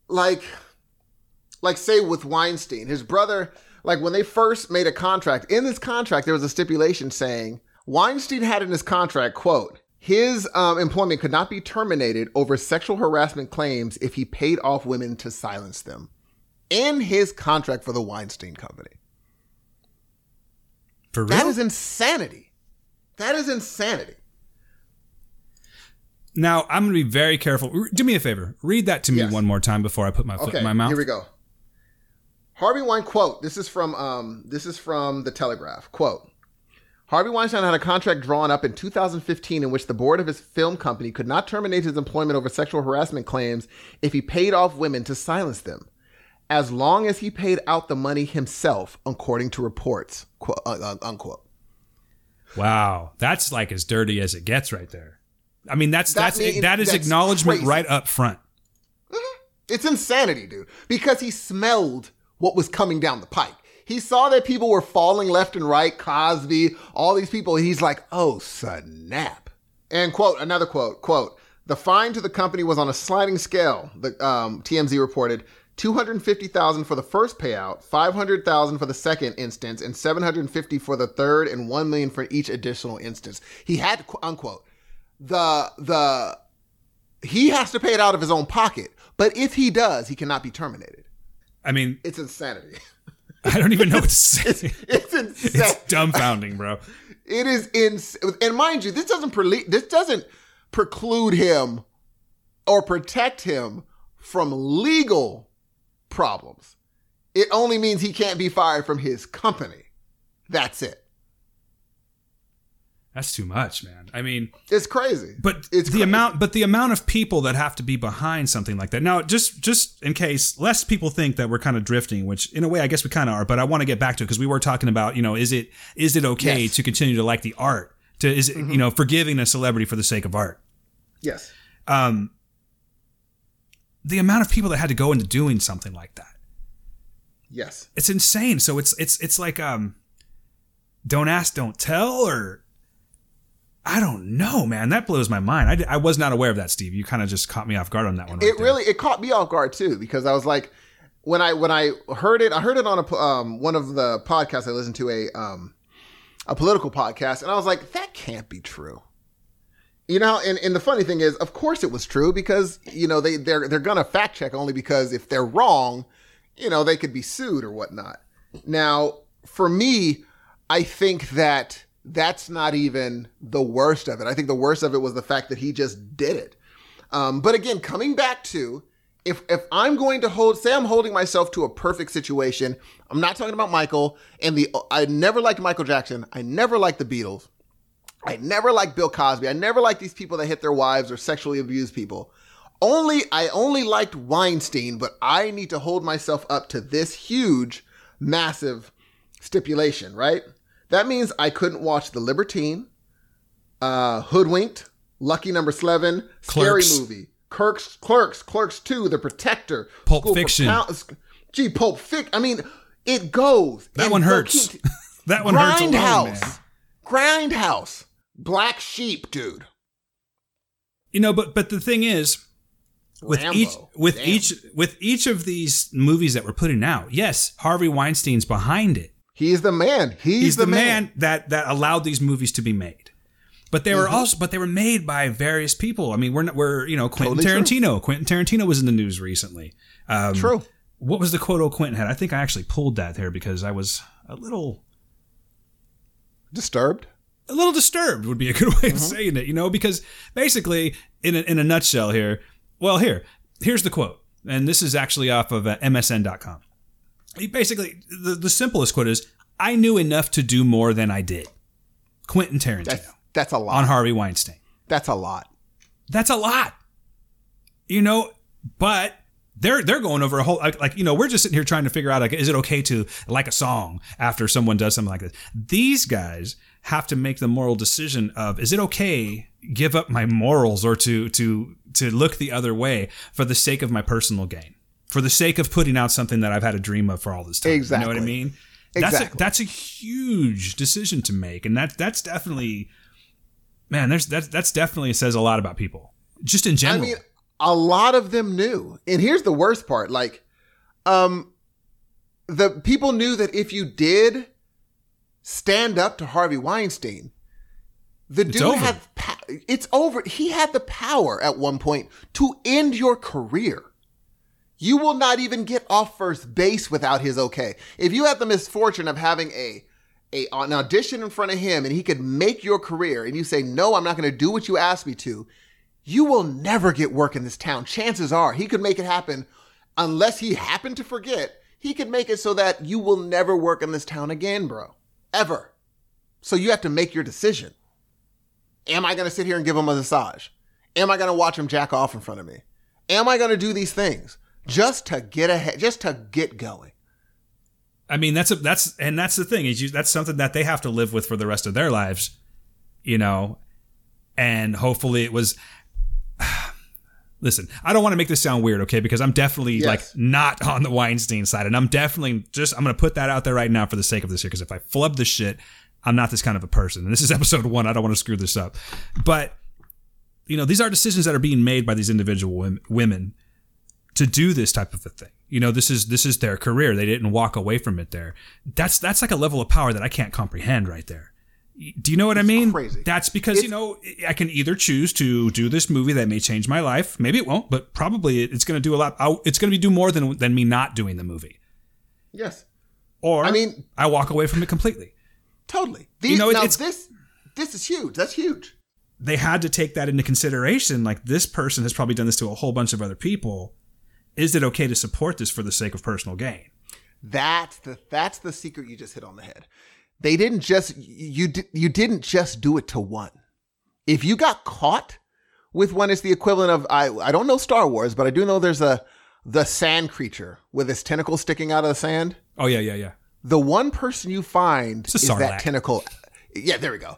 like, like say with Weinstein, his brother, like when they first made a contract, in this contract, there was a stipulation saying Weinstein had in his contract, quote, his um, employment could not be terminated over sexual harassment claims if he paid off women to silence them in his contract for the Weinstein Company. For real? That is insanity. That is insanity. Now I'm going to be very careful. Do me a favor. Read that to me yes. one more time before I put my foot okay, in my mouth. Here we go. Harvey Weinstein quote. This is from um, this is from the Telegraph. Quote. Harvey Weinstein had a contract drawn up in 2015 in which the board of his film company could not terminate his employment over sexual harassment claims if he paid off women to silence them as long as he paid out the money himself, according to reports. Quote, uh, uh, unquote. Wow, that's like as dirty as it gets, right there. I mean, that's that that's mean, that is that's acknowledgement crazy. right up front. Mm-hmm. It's insanity, dude. Because he smelled what was coming down the pike. He saw that people were falling left and right. Cosby, all these people. He's like, oh snap. And quote another quote quote. The fine to the company was on a sliding scale. The um, TMZ reported 250,000 for the first payout, 500,000 for the second instance, and 750 for the third, and 1 million for each additional instance. He had unquote the the he has to pay it out of his own pocket, but if he does, he cannot be terminated. I mean, it's insanity. I don't even know what to say. it's, it's, insane. it's dumbfounding, bro. It is in and mind you, this doesn't pre- this doesn't preclude him or protect him from legal problems. It only means he can't be fired from his company. That's it. That's too much, man. I mean, It's crazy. but it's the cra- amount, but the amount of people that have to be behind something like that. Now, just just in case less people think that we're kind of drifting, which in a way I guess we kind of are, but I want to get back to it because we were talking about, you know, is it is it okay Yes. to continue to like the art? To is it, you know forgiving a celebrity for the sake of art? Yes. Um, the amount of people that had to go into doing something like that. Yes. it's insane. So it's it's it's like um, don't ask, don't tell, or I don't know, man. That blows my mind. I, I was not aware of that, Steve. You kind of just caught me off guard on that one. right It there. really it caught me off guard too because I was like when I when I heard it I heard it on a um one of the podcasts I listened to a um a political podcast and I was like that can't be true. You know, and, and the funny thing is, of course it was true because, you know, they, they're they're gonna fact check only because if they're wrong, you know, they could be sued or whatnot. Now, for me, I think that that's not even the worst of it. I think the worst of it was the fact that he just did it. Um, but again, coming back to if if I'm going to hold, say I'm holding myself to a perfect situation, I'm not talking about Michael and the. I never liked Michael Jackson. I never liked the Beatles. I never liked Bill Cosby. I never liked these people that hit their wives or sexually abuse people. Only I only liked Weinstein, but I need to hold myself up to this huge, massive stipulation, right? That means I couldn't watch The Libertine, uh, Hoodwinked, Lucky Number Slevin, Scary Movie, Clerks, Clerks, Clerks Two, The Protector, Pulp School Fiction. Pound- Gee, Pulp Fiction. I mean, it goes. that one hurts. that one hurts alone, Grindhouse. Grindhouse. Black Sheep, dude. You know, but but the thing is, with Rambo. each with Damn. each with each of these movies that we're putting out, yes, Harvey Weinstein's behind it. He's the man. He's, He's the, man, that that allowed these movies to be made. But they were Mm-hmm. also, but they were made by various people. I mean, we're not, we're you know Quentin Totally true. Tarantino. Quentin Tarantino was in the news recently. Um, True. What was the quote old Quentin had? I think I actually pulled that there because I was a little Disturbed. A little disturbed would be a good way Mm-hmm. of saying it, you know, because basically, in a, in a nutshell, here, well, here, here's the quote, and this is actually off of uh, MSN.com. He basically, the, the simplest quote is, "I knew enough to do more than I did." Quentin Tarantino That's that's a lot. on Harvey Weinstein. That's a lot. That's a lot, you know. But they're they're going over a whole like, like you know we're just sitting here trying to figure out like is it okay to like a song after someone does something like this. These guys have to make the moral decision of is it okay give up my morals or to to to look the other way for the sake of my personal gain for the sake of putting out something that I've had a dream of for all this time. exactly You know what I mean? That's a, Exactly. that's a huge decision to make, and that that's definitely man. There's that's that's definitely says a lot about people just in general I mean, a lot of them knew. And here's the worst part, like um the people knew that if you did stand up to Harvey Weinstein, the dude over. had pa- it's over. He had the power at one point to end your career. You will not even get off first base without his okay. If you had the misfortune of having a, a an audition in front of him and he could make your career and you say, no, I'm not going to do what you asked me to, you will never get work in this town. Chances are he could make it happen unless he happened to forget. He could make it so that you will never work in this town again, bro. Ever. So you have to make your decision. Am I going to sit here and give him a massage? Am I going to watch him jack off in front of me? Am I going to do these things just to get ahead, just to get going? I mean, that's a that's and that's the thing is you, that's something that they have to live with for the rest of their lives, you know. And hopefully, it was. Listen, I don't want to make this sound weird, okay? Because I'm definitely Yes. like not on the Weinstein side, and I'm definitely just I'm going to put that out there right now for the sake of this here. Because if I flub this shit, I'm not this kind of a person. And this is episode one. I don't want to screw this up, but you know, these are decisions that are being made by these individual women to do this type of a thing. You know, this is this is their career. They didn't walk away from it there. That's that's like a level of power that I can't comprehend right there. Do you know what I mean? crazy. That's because you know I can either choose to do this movie that may change my life. Maybe it won't, but probably it's going to do a lot. I'll- It's going to be do more than than me not doing the movie. Yes, Or I mean- I walk away from it completely. totally. These, You know, now it's- this this is huge. That's huge. They had to take that into consideration. Like this person has probably done this to a whole bunch of other people. Is it okay to support this for the sake of personal gain? That's the that's the secret you just hit on the head. They didn't just you you didn't just do it to one. If you got caught with one, it's the equivalent of I I don't know Star Wars, but I do know there's a the sand creature with its tentacle sticking out of the sand. Oh yeah, yeah, yeah. The one person you find is Sarlacc. that tentacle. Yeah, there we go.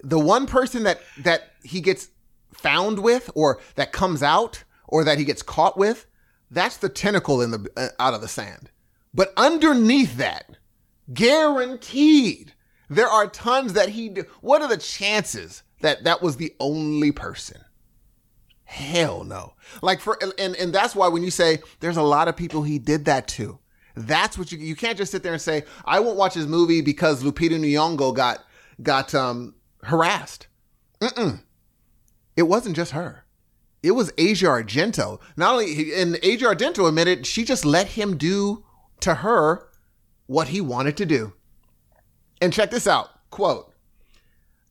the one person that that he gets found with, or that comes out, or that he gets caught with, that's the tentacle in the uh, out of the sand. But underneath that, guaranteed, there are tons that he. What are the chances that that was the only person? Hell no. Like for and and that's why when you say there's a lot of people he did that to, that's what you you can't just sit there and say I won't watch his movie because Lupita Nyong'o got got um harassed. Mm-mm. It wasn't just her. It was Asia Argento. Not only and Asia Argento admitted she just let him do to her what he wanted to do. And check this out. Quote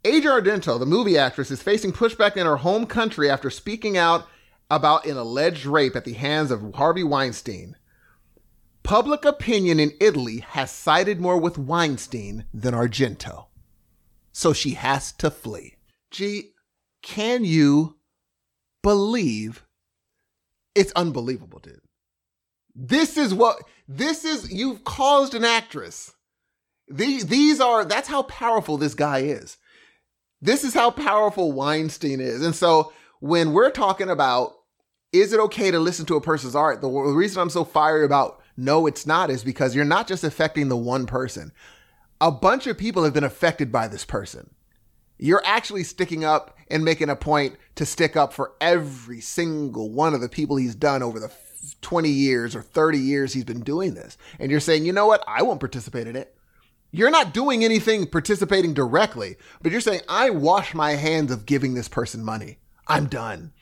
Asia Argento, the movie actress, is facing pushback in her home country after speaking out about an alleged rape at the hands of Harvey Weinstein. Public opinion in Italy has sided more with Weinstein than Argento. So she has to flee. Gee, can you believe? It's unbelievable, dude. This is what, this is, you've caused an actress. These, these are, that's how powerful this guy is. This is how powerful Weinstein is. And so when we're talking about, is it okay to listen to a person's art? The reason I'm so fiery about no, it's not is because you're not just affecting the one person. A bunch of people have been affected by this person. You're actually sticking up and making a point to stick up for every single one of the people he's done over the 20 years or 30 years he's been doing this. And you're saying, you know what? I won't participate in it. You're not doing anything participating directly, but you're saying, I wash my hands of giving this person money. I'm done.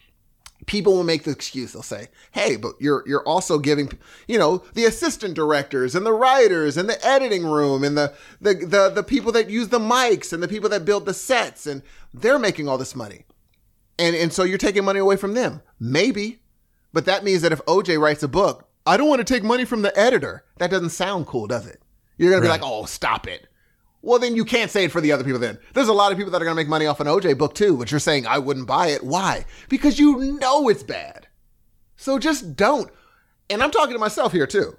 People will make the excuse. They'll say, "Hey, but you're you're also giving, you know, the assistant directors and the writers and the editing room and the the the, the people that use the mics and the people that build the sets and they're making all this money, and and so you're taking money away from them. Maybe, but that means that if OJ writes a book, I don't want to take money from the editor. That doesn't sound cool, does it? You're gonna be like, oh, stop it. Well, then you can't say it for the other people then. There's a lot of people that are gonna make money off an OJ book too, but you're saying I wouldn't buy it. Why? Because you know it's bad. So just don't. And I'm talking to myself here too.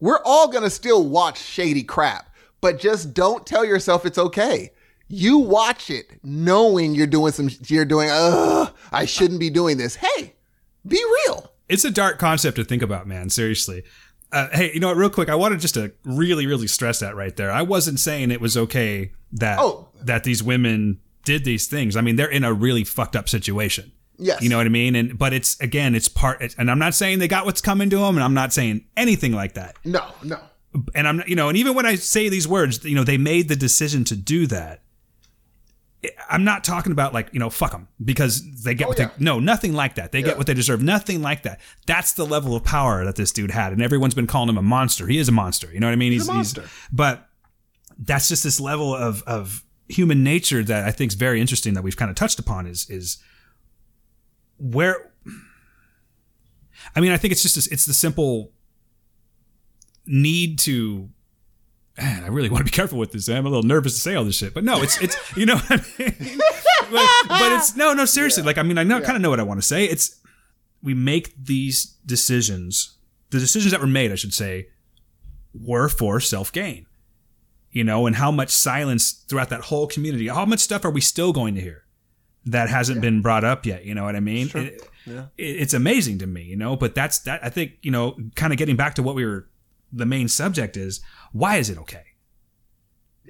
We're all gonna still watch shady crap, but just don't tell yourself it's okay. You watch it knowing you're doing some, you're doing, ugh, I shouldn't be doing this. Hey, be real. It's a dark concept to think about, man. Seriously. Uh, hey, you know what? Real quick, I wanted just to really, really stress that right there. I wasn't saying it was okay that Oh. that these women did these things. I mean, they're in a really fucked up situation. Yes. You know what I mean? And but it's again, it's part. And I'm not saying they got what's coming to them, and I'm not saying anything like that. No, no. And I'm, you know, and even when I say these words, you know, they made the decision to do that. I'm not talking about like you know fuck them because they get oh, what Oh, yeah. they no nothing like that they Yeah. get what they deserve nothing like that that's the level of power that this dude had and everyone's been calling him a monster he is a monster you know what I mean He's a monster. but that's just this level of of human nature that I think is very interesting that we've kind of touched upon is is where I mean I think it's just it's the simple need to man, I really want to be careful with this. Eh? I'm a little nervous to say all this shit, but no, it's it's you know, what I mean? but, but it's no, no, seriously. Like I mean, I know kind of know what I want to say. It's we make these decisions, the decisions that were made, I should say, were for self gain. You know, and how much silence throughout that whole community. How much stuff are we still going to hear that hasn't been brought up yet? You know what I mean? It- Yeah. it- it's amazing to me, you know. But that's that. I think you know, kind of getting back to what we were. The main subject is why is it okay?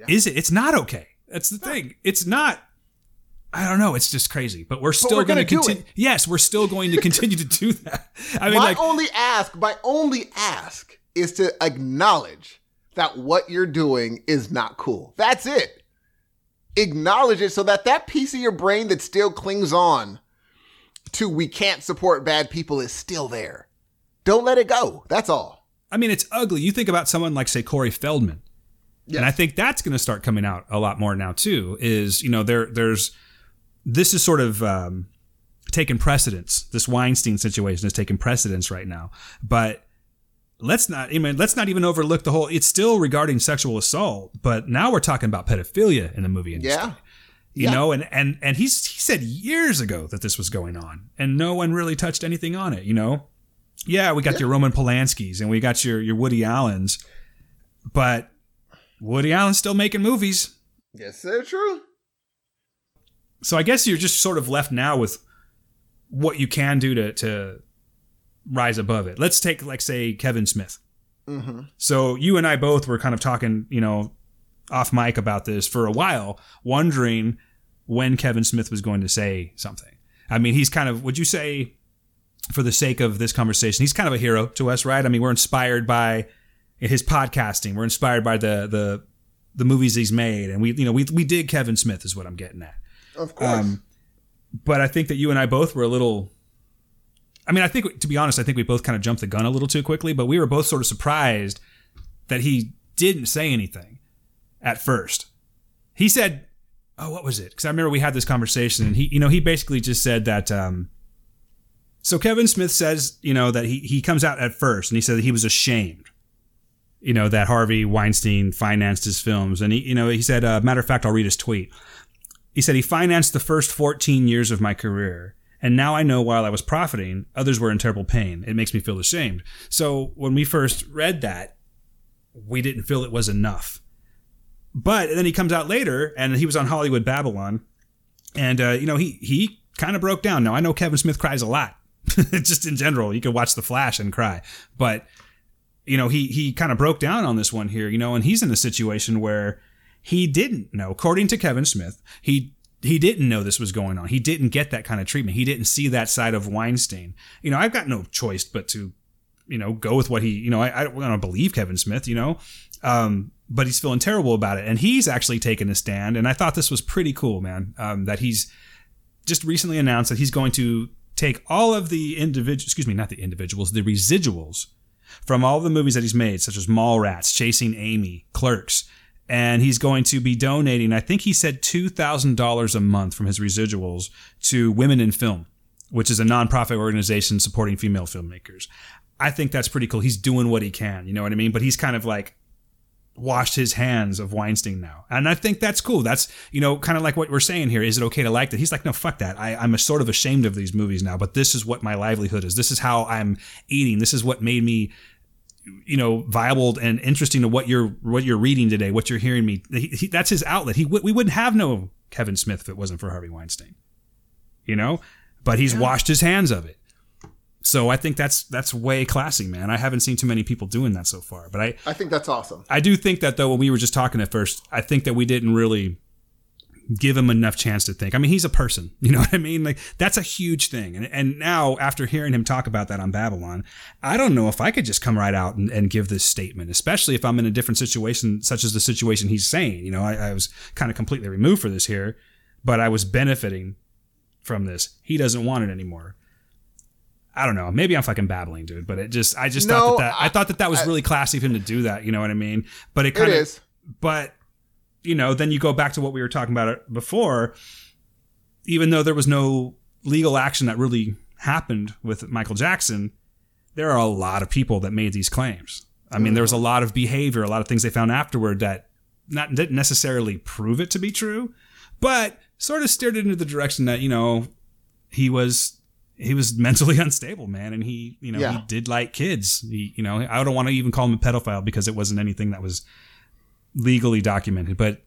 Is it? It's not okay. That's the thing. It's not. I don't know. It's just crazy. But we're still going to continue. Yes, we're still going to continue to do that. I mean, my like, only ask, my only ask is to acknowledge that what you're doing is not cool. That's it. Acknowledge it so that that piece of your brain that still clings on to we can't support bad people is still there. Don't let it go. That's all. I mean, it's ugly. You think about someone like, say, Corey Feldman, and I think that's going to start coming out a lot more now too. Is you know there there's this is sort of um, taking precedence. This Weinstein situation is taking precedence right now, but let's not I mean let's not even overlook the whole it's still regarding sexual assault, but now we're talking about pedophilia in the movie industry. Yeah. You Yeah. know, and and and he's he said years ago that this was going on, and no one really touched anything on it. You know, yeah, we got your Roman Polanskis and we got your your Woody Allens, but Woody Allen's still making movies. Yes, they're true. So I guess you're just sort of left now with what you can do to to rise above it. Let's take like say Kevin Smith. Mm-hmm. So you and I both were kind of talking, you know, off mic about this for a while, wondering when Kevin Smith was going to say something. I mean, he's kind of would you say for the sake of this conversation, he's kind of a hero to us, right? I mean, we're inspired by his podcasting. We're inspired by the the the movies he's made and we you know, we we dig Kevin Smith is what I'm getting at. Of course. Um, but I think that you and I both were a little. I mean, I think to be honest, I think we both kind of jumped the gun a little too quickly. But we were both sort of surprised that he didn't say anything at first. He said, "Oh, what was it?" Because I remember we had this conversation, and he, you know, he basically just said that. Um, so Kevin Smith says, you know, that he he comes out at first, and he said he was ashamed you know that Harvey Weinstein financed his films, and he, you know, he said, uh, matter of fact, I'll read his tweet. He said he financed the first 14 years of my career, and now I know while I was profiting, others were in terrible pain. It makes me feel ashamed. So when we first read that, we didn't feel it was enough. But then he comes out later, and he was on Hollywood Babble-On, and uh, you know he he kind of broke down. Now I know Kevin Smith cries a lot, just in general. You could watch The Flash and cry, but you know, he he kind of broke down on this one here, you know, and he's in a situation where he didn't know, according to Kevin Smith, he he didn't know this was going on. He didn't get that kind of treatment. He didn't see that side of Weinstein. You know, I've got no choice but to, you know, go with what he, you know, I, I don't want to believe Kevin Smith, you know, um, but he's feeling terrible about it. And he's actually taken a stand. And I thought this was pretty cool, man, um, that he's just recently announced that he's going to take all of the individual, excuse me, not the individuals, the residuals from all the movies that he's made, such as Mallrats, Chasing Amy, Clerks, and he's going to be donating. I think he said two thousand dollars a month from his residuals to Women in Film, which is a nonprofit organization supporting female filmmakers. I think that's pretty cool. He's doing what he can, you know what I mean? But he's kind of like washed his hands of Weinstein now. And I think that's cool. That's, you know, kind of like what we're saying here. Is it okay to like that? He's like, no, fuck that. I, I'm sort of ashamed of these movies now, but this is what my livelihood is. This is how I'm eating. This is what made me, you know, viable and interesting to what you're, what you're reading today, what you're hearing me. He, he, that's his outlet. He, we wouldn't have no Kevin Smith if it wasn't for Harvey Weinstein, you know, but he's washed his hands of it. So I think that's that's way classy, man. I haven't seen too many people doing that so far, but I I think that's awesome. I do think that though when we were just talking at first, I think that we didn't really give him enough chance to think. I mean, he's a person, you know what I mean? Like that's a huge thing. And and now after hearing him talk about that on Babble-On, I don't know if I could just come right out and, and give this statement, especially if I'm in a different situation, such as the situation he's saying. You know, I, I was kind of completely removed for this here, but I was benefiting from this. He doesn't want it anymore. I don't know. Maybe I'm fucking babbling, dude. But it just, I just No, thought that, that I, I- thought that that was I- really classy of him to do that. You know what I mean? But it It kind of, is. but you know, then you go back to what we were talking about uh, before. Even though there was no legal action that really happened with Michael Jackson, there are a lot of people that made these claims. I mean, there was a mm-hmm. lot of behavior, a lot of things they found afterward that not didn't necessarily prove it to be true, but sort of steered it into the direction that you know he was he was mentally unstable, man, and he you know Yeah. he did like kids. He you know I don't want to even call him a pedophile because it wasn't anything that was legally documented, but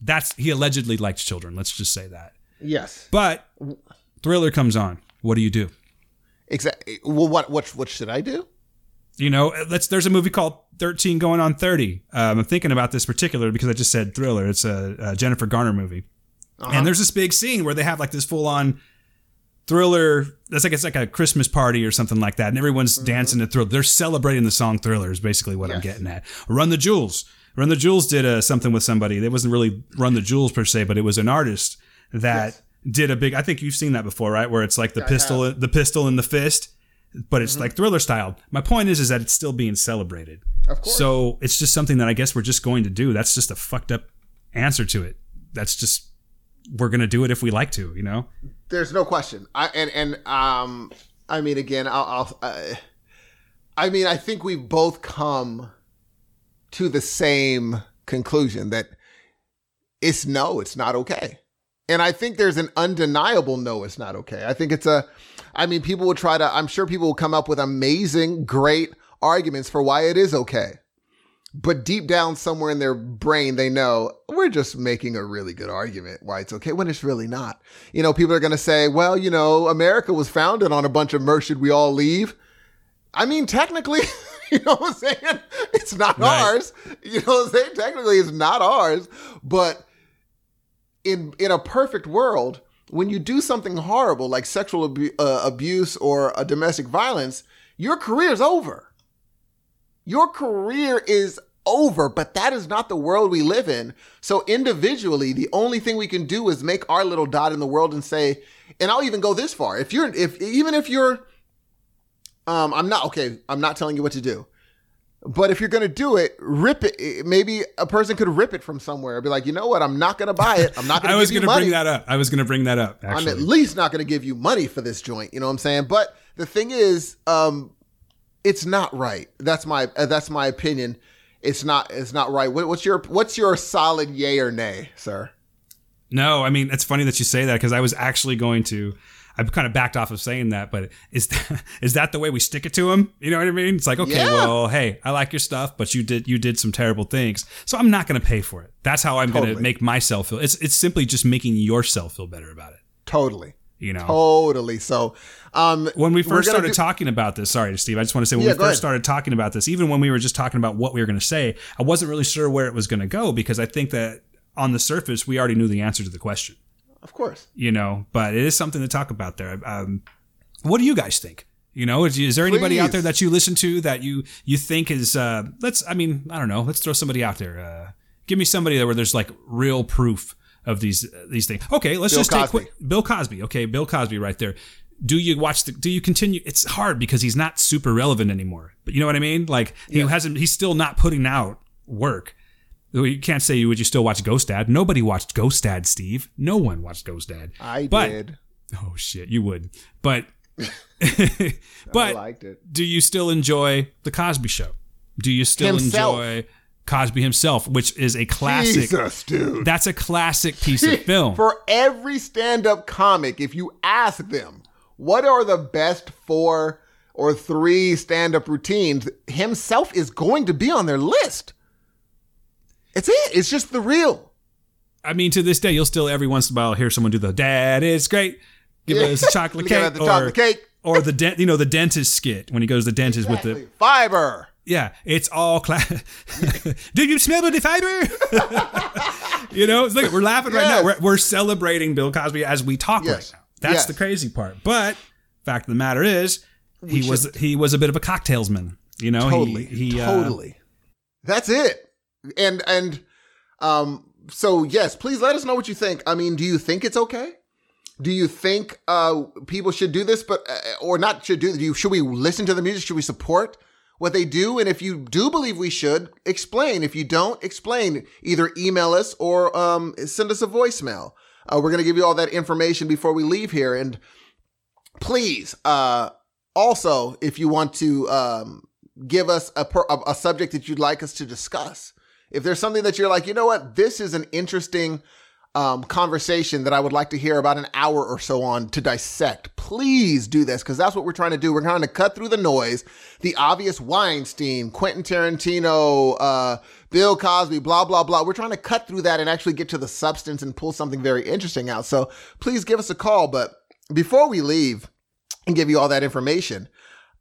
that's he allegedly liked children. Let's just say that. Yes. But Thriller comes on. What do you do? Exactly. Well, what what what should I do? You know, let's. There's a movie called 13 Going on 30. Um, I'm thinking about this particular because I just said Thriller. It's a, a Jennifer Garner movie, and there's this big scene where they have like this full on Thriller. That's like it's like a Christmas party or something like that, and everyone's dancing to Thriller. They're celebrating the song Thriller. Is basically what I'm getting at. Run the Jewels. Run the Jewels did uh, something with somebody. It wasn't really Run the Jewels per se, but it was an artist that Yes. did a big. I think you've seen that before, right? Where it's like the I pistol, the pistol in the fist, but it's like Thriller style. My point is, is that it's still being celebrated. Of course. So it's just something that I guess we're just going to do. That's just a fucked up answer to it. That's just we're gonna do it if we like to, you know. There's no question. I and and um I mean again I'll, I'll uh, I mean, I think we've both come to the same conclusion that it's no, it's not okay. And I think there's an undeniable no, it's not okay. I think it's a, I mean, people will try to, I'm sure people will come up with amazing, great arguments for why it is okay. But deep down somewhere in their brain, they know we're just making a really good argument why it's okay when it's really not. You know, people are going to say, well, you know, America was founded on a bunch of merch. Should we all leave? I mean, technically, you know what I'm saying? It's not right. ours. You know what I'm saying? Technically, it's not ours. But in in a perfect world, when you do something horrible like sexual abu- uh, abuse or a domestic violence, your career is over. Your career is over, but that is not the world we live in. So individually, the only thing we can do is make our little dot in the world and say, and I'll even go this far. If you're if even if you're um I'm not okay, I'm not telling you what to do. But if you're going to do it, rip it. Maybe a person could rip it from somewhere. Be like, you know what? I'm not going to buy it. I'm not going to. I was going to bring that up. I was going to bring that up. Actually. I'm at least not going to give you money for this joint. You know what I'm saying? But the thing is, um, it's not right. That's my uh, that's my opinion. It's not it's not right. What, what's your what's your solid yay or nay, sir? No, I mean it's funny that you say that because I was actually going to I've kind of backed off of saying that, but is that, is that the way we stick it to him? You know what I mean? It's like, okay, yeah. well, hey, I like your stuff, but you did you did some terrible things, so I'm not going to pay for it. That's how I'm totally. going to make myself feel. It's it's simply just making yourself feel better about it. Totally. You know, totally. So, um, when we first started do- talking about this, sorry, Steve, I just want to say when yeah, we first ahead. started talking about this, even when we were just talking about what we were going to say, I wasn't really sure where it was going to go because I think that on the surface we already knew the answer to the question. Of course. You know, but it is something to talk about there. Um, what do you guys think? You know, is, is there anybody Please. out there that you listen to that you you think is uh let's I mean, I don't know, let's throw somebody out there. Uh give me somebody there where there's like real proof of these these things. Okay, let's Bill just Cosby. take quick Bill Cosby. Okay, Bill Cosby right there. Do you watch the do you continue it's hard because he's not super relevant anymore. But you know what I mean? Like he yeah. hasn't he's still not putting out work. You can't say you would you still watch Ghost Dad? Nobody watched Ghost Dad, Steve. No one watched Ghost Dad. I but, did. Oh shit, you would. But but I liked it. do you still enjoy the Cosby Show? Do you still himself. enjoy Cosby himself, which is a classic? Jesus, dude. That's a classic piece of film. For every stand-up comic, if you ask them what are the best four or three stand-up routines, himself is going to be on their list. It's it. It's just the real. I mean, to this day, you'll still every once in a while hear someone do the "Dad is great." Give us a chocolate cake, the or, chocolate cake, or the dent. You know, the dentist skit when he goes to the dentist exactly. with the fiber. Yeah, it's all class. Do you smell the fiber? you know, it's like we're laughing yes. right now. We're, we're, celebrating Bill Cosby as we talk yes. right now. That's yes. the crazy part. But fact of the matter is, he we was should. he was a bit of a cocktailsman. You know, totally, he, he uh, totally. Uh, That's it and and um so yes please let us know what you think i mean do you think it's okay do you think uh people should do this but uh, or not should do, do you should we listen to the music should we support what they do and if you do believe we should explain. If you don't explain. Either email us or um send us a voicemail. Uh, we're going to give you all that information before we leave here. And please uh also if you want to um give us a, a, a subject that you'd like us to discuss if there's something that you're like, you know what, this is an interesting um, conversation that I would like to hear about an hour or so on to dissect, please do this because that's what we're trying to do. We're trying to cut through the noise, the obvious Weinstein, Quentin Tarantino, uh, Bill Cosby, blah, blah, blah. We're trying to cut through that and actually get to the substance and pull something very interesting out. So please give us a call. But before we leave and give you all that information,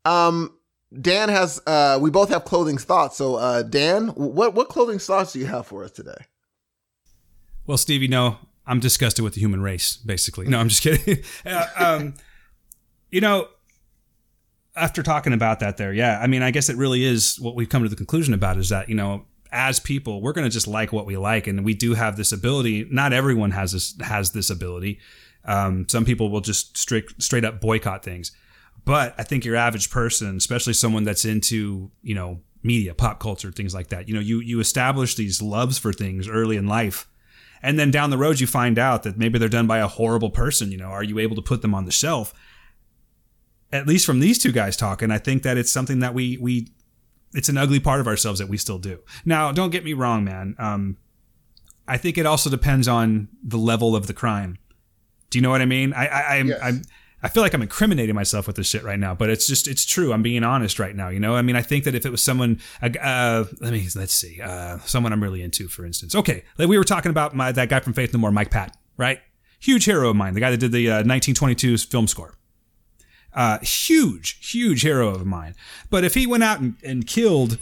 um, Dan has uh we both have clothing thoughts. So uh Dan, what what clothing thoughts do you have for us today? Well, Steve, you know, I'm disgusted with the human race, basically. No, I'm just kidding. uh, um, you know, after talking about that there, yeah, I mean, I guess it really is what we've come to the conclusion about is that, you know, as people, we're going to just like what we like and we do have this ability. Not everyone has this has this ability. Um, some people will just straight straight up boycott things. But I think your average person, especially someone that's into, you know, media, pop culture, things like that, you know, you, you establish these loves for things early in life. And then down the road, you find out that maybe they're done by a horrible person. You know, are you able to put them on the shelf? at least from these two guys talking, I think that it's something that we we it's an ugly part of ourselves that we still do. Now, don't get me wrong, man. Um, I think it also depends on the level of the crime. Do you know what I mean? I I I'm, Yes. I'm feel like I'm incriminating myself with this shit right now, but it's just it's true. I'm being honest right now. You know, I mean, I think that if it was someone, uh, let me let's see, uh, someone I'm really into, for instance. Okay, like we were talking about my that guy from Faith No More, Mike Patton, right? Huge hero of mine, the guy that did the uh, 1922 film score. Uh, huge, huge hero of mine. But if he went out and, and killed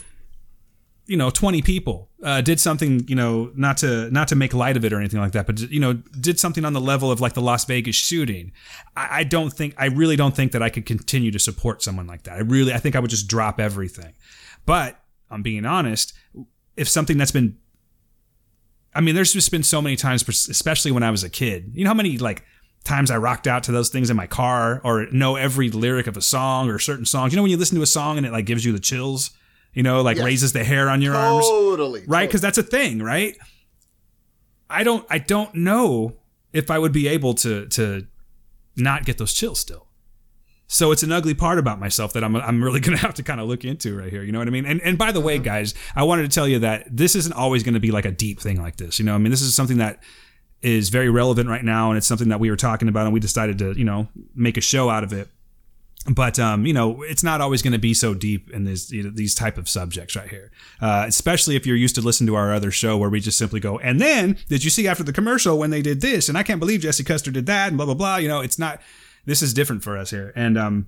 you know 20 people uh, did something you know not to not to make light of it or anything like that but you know did something on the level of like the las vegas shooting. I, I don't think i really don't think that i could continue to support someone like that. I really i think i would just drop everything. But i'm being honest if something that's been i mean there's just been so many times especially when i was a kid. You know how many like times I rocked out to those things in my car or know every lyric of a song or certain songs. You know when you listen to a song and it like gives you the chills, you know, like Yes. raises the hair on your arms. Totally. right? Because that's a thing right? I don't i don't know if i would be able to to not get those chills still. So it's an ugly part about myself that i'm, I'm really gonna have to kind of look into right here you know what i mean? And, and by the way uh-huh. guys i wanted to tell you that this isn't always going to be like a deep thing like this you know? I mean this is something that is very relevant right now and it's something that we were talking about and we decided to you know make a show out of it but um, you know it's not always going to be so deep in these you know, these type of subjects right here. Uh, especially if you're used to listening to our other show where we just simply go and then did you see after the commercial when they did this? And i can't believe jesse custer did that and blah blah blah. You know it's not this is different for us here. And um,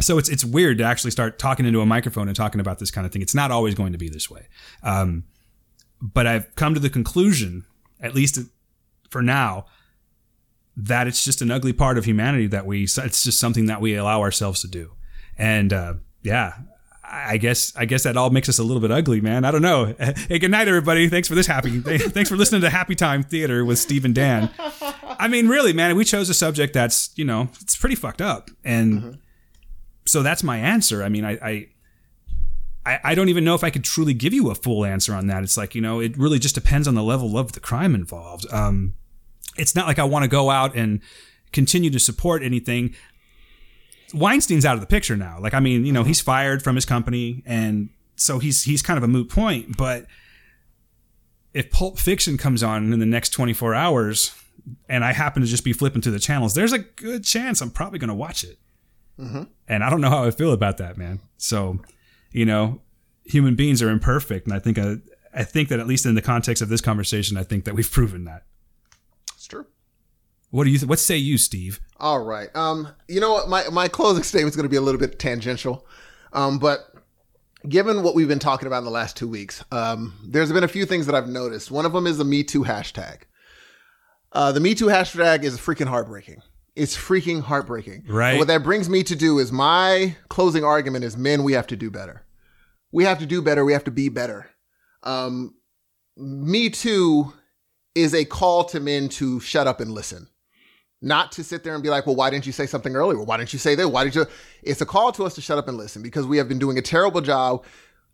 so it's it's weird to actually start talking into a microphone and talking about this kind of thing. It's not always going to be this way. Um, but i've come to the conclusion at least for now that it's just an ugly part of humanity that we it's just something that we allow ourselves to do. And uh, yeah i guess i guess that all makes us a little bit ugly man. I don't know. Hey good night everybody. Thanks for this happy thanks for listening to happy time theater with steve and dan. I mean really man we chose a subject that's you know it's pretty fucked up. And so that's my answer. I mean i, I I, I don't even know if I could truly give you a full answer on that. It's like, you know, it really just depends on the level of the crime involved. Um, it's not like I want to go out and continue to support anything. Weinstein's out of the picture now. Like, I mean, you know, mm-hmm. he's fired from his company, and so he's he's kind of a moot point. But if Pulp Fiction comes on in the next 24 hours, and I happen to just be flipping through the channels, there's a good chance I'm probably going to watch it. Mm-hmm. And I don't know how I feel about that, man. So, you know, human beings are imperfect, and I think I, I think that at least in the context of this conversation, I think that we've proven that. What do you? Th- what say you, Steve? All right. Um, you know what? My my closing statement is going to be a little bit tangential, um, but given what we've been talking about in the last two weeks, um, there's been a few things that I've noticed. One of them is the Me Too hashtag. Uh, the Me Too hashtag is freaking heartbreaking. It's freaking heartbreaking. Right. And what that brings me to do is my closing argument is men, we have to do better. We have to do better. We have to be better. Um, Me Too is a call to men to shut up and listen not to sit there and be like, well, why didn't you say something earlier? Why didn't you say that? Why did you? It's a call to us to shut up and listen because we have been doing a terrible job.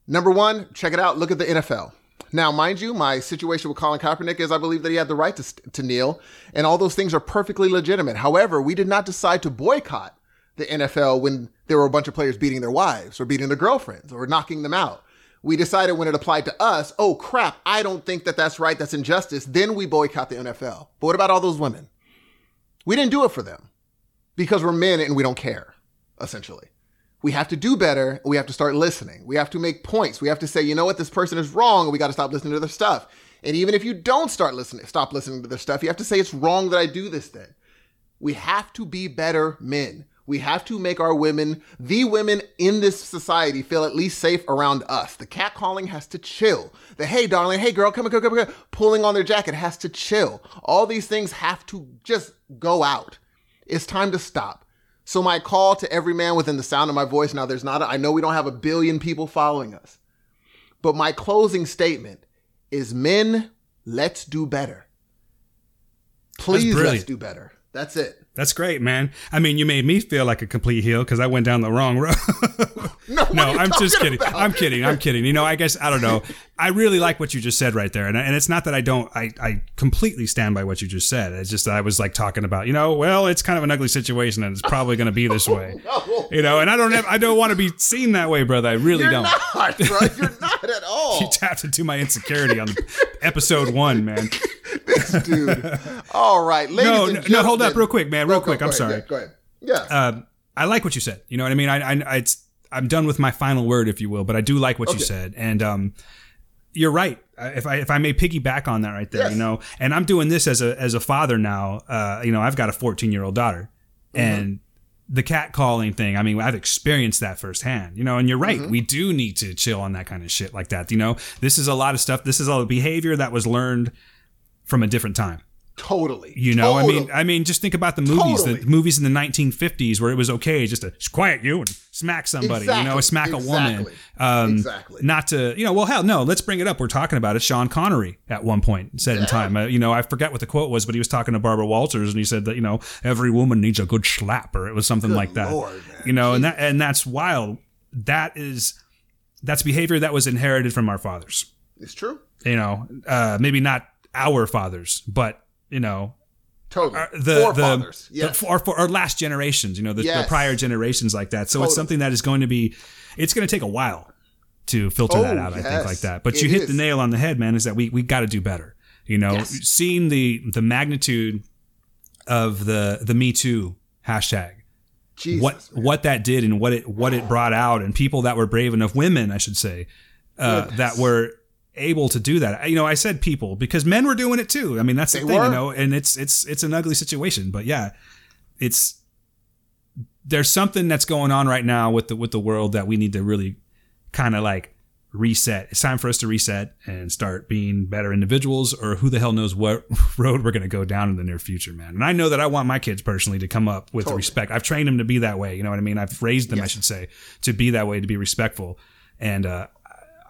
Number one, check it out. Look at the NFL. Now, mind you, my situation with Colin Kaepernick is I believe that he had the right to, to kneel, and all those things are perfectly legitimate. However, we did not decide to boycott the NFL when there were a bunch of players beating their wives or beating their girlfriends or knocking them out. We decided when it applied to us, oh crap, I don't think that that's right, that's injustice. Then we boycott the NFL. But what about all those women? We didn't do it for them because we're men and we don't care, essentially. We have to do better. We have to start listening. We have to make points. We have to say, you know what, this person is wrong we got to stop listening to their stuff. And even if you don't start listening, stop listening to their stuff, you have to say it's wrong that I do this then. We have to be better men. We have to make our women, the women in this society, feel at least safe around us. The catcalling has to chill. The hey, darling, hey, girl, come on, come on, come on, pulling on their jacket has to chill. All these things have to just go out. It's time to stop. So my call to every man within the sound of my voice. Now, there's not. A, I know we don't have a billion people following us, but my closing statement is: Men, let's do better. Please, let's do better. That's it. That's great, man. I mean, you made me feel like a complete heel because I went down the wrong road. No, no, I'm just kidding. about? I'm kidding. I'm kidding. You know, I guess I don't know. I really like what you just said right there, and, and it's not that I don't. I, I completely stand by what you just said. It's just that I was like talking about, you know, well, it's kind of an ugly situation, and it's probably going to be this oh, way. No. You know, and I don't have, I don't want to be seen that way, brother. I really You're don't. not, bro. You're not at all. You tapped into my insecurity on episode one, man. this dude. All right, ladies No, and no, gentlemen. no, hold up, real quick, man, real Go- quick. go I'm sorry. Go ahead. Yeah. um, I like what you said. You know what I mean? I, I, I it's, I'm done with my final word, if you will, but I do like what you said, and um, you're right. If I if I may piggyback on that right there, Yes. you know, and I'm doing this as a as a father now. Uh, you know, I've got a 14 year old daughter, Mm-hmm. and the cat calling thing. I mean, I've experienced that firsthand. You know, and you're right. Mm-hmm. We do need to chill on that kind of shit like that. You know, this is a lot of stuff. This is all behavior that was learned from a different time. Totally. You know, I mean, I mean, just think about the movies, Totally. the movies in the 1950s where it was okay just to quiet you and smack somebody, you know, Exactly. smack a woman. Exactly. Um, Exactly. Not to, you know, well, hell, no, let's bring it up. We're talking about it. Sean Connery at one point said in time, uh, you know, I forget what the quote was, but he was talking to Barbara Walters and he said that, you know, every woman needs a good slap or it was something like that. Lord, man. You know, and that, and that's wild. That is, that's behavior that was inherited from our fathers it's true. you know, uh, maybe not our fathers, but you know, Totally. uh, the Forefathers. the, yes. the for our last generations, you know, the, the prior generations like that. So it's something that is going to be, it's going to take a while to filter that Oh, out. I think like that. But It you hit is. the nail on the head, man. Is that we we got to do better. You know, Yes. seeing the the magnitude of the the Me Too hashtag Jesus. what what that did and what it what it brought out and people that were brave enough women I should say uh, that were able to do that. You know I said people because men were doing it too. I mean that's the thing were. you know and it's it's it's an ugly situation but yeah it's there's something that's going on right now with the with the world that we need to really kind of like reset. It's time for us to reset and start being better individuals or who the hell knows what road we're going to go down in the near future man. And i know that i want my kids personally to come up with Totally. respect. I've trained them to be that way you know what i mean? I've raised them i should say to be that way to be respectful. And uh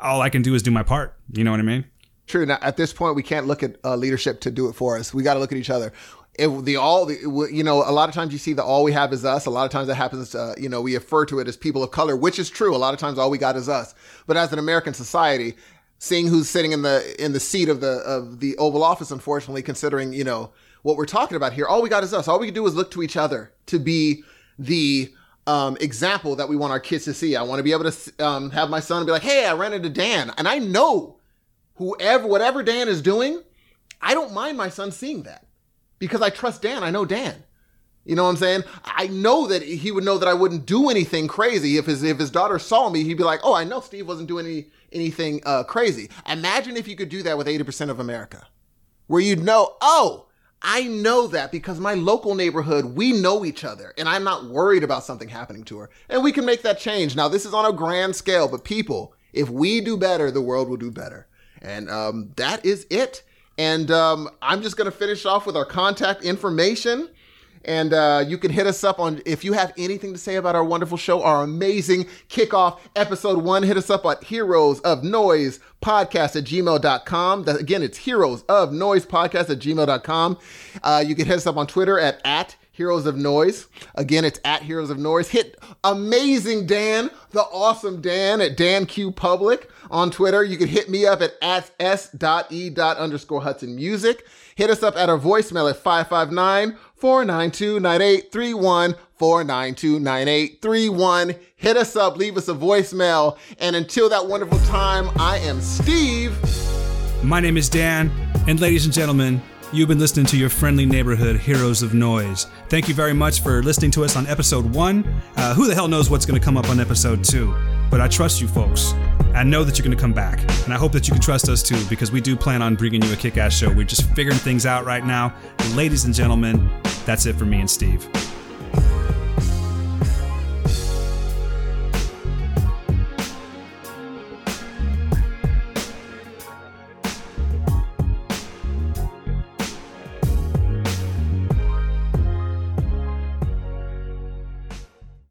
all i can do is do my part you know what i mean True. Now, at this point, we can't look at uh, leadership to do it for us. We got to look at each other. It, the all, the, you know, a lot of times you see the all we have is us. A lot of times that happens, uh, you know, we refer to it as people of color, which is true. A lot of times all we got is us. But as an American society, seeing who's sitting in the in the seat of the of the Oval Office, unfortunately, considering you know what we're talking about here, all we got is us. All we can do is look to each other to be the um, example that we want our kids to see. I want to be able to um, have my son be like, "Hey, I ran into Dan," and I know whoever, whatever Dan is doing, I don't mind my son seeing that because I trust Dan. I know Dan. You know what I'm saying? I know that he would know that I wouldn't do anything crazy if his if his daughter saw me. He'd be like, "Oh, I know Steve wasn't doing any anything uh, crazy." Imagine if you could do that with 80% of America, where you'd know, "Oh, I know that because my local neighborhood, we know each other, and I'm not worried about something happening to her, and we can make that change." Now, this is on a grand scale, but people, if we do better, the world will do better, and um, that is it. And um, I'm just going to finish off with our contact information. And uh, you can hit us up on if you have anything to say about our wonderful show, our amazing kickoff episode one. Hit us up at heroes of noise podcast at gmail.com. That, again, it's heroes of noise podcast at gmail.com. Uh, you can hit us up on Twitter at, at Heroes of Noise. Again, it's at Heroes of Noise. Hit amazing Dan, the awesome Dan at Dan Q Public on Twitter. You can hit me up at, at s.e. underscore Hudson Music. Hit us up at our voicemail at 559 492 9831. 492 9831. Hit us up, leave us a voicemail. And until that wonderful time, I am Steve. My name is Dan, and ladies and gentlemen, you've been listening to your friendly neighborhood heroes of noise. Thank you very much for listening to us on episode one. Uh, who the hell knows what's going to come up on episode two? But I trust you folks. I know that you're going to come back, and I hope that you can trust us too, because we do plan on bringing you a kick ass show. We're just figuring things out right now. Ladies and gentlemen, that's it for me and Steve.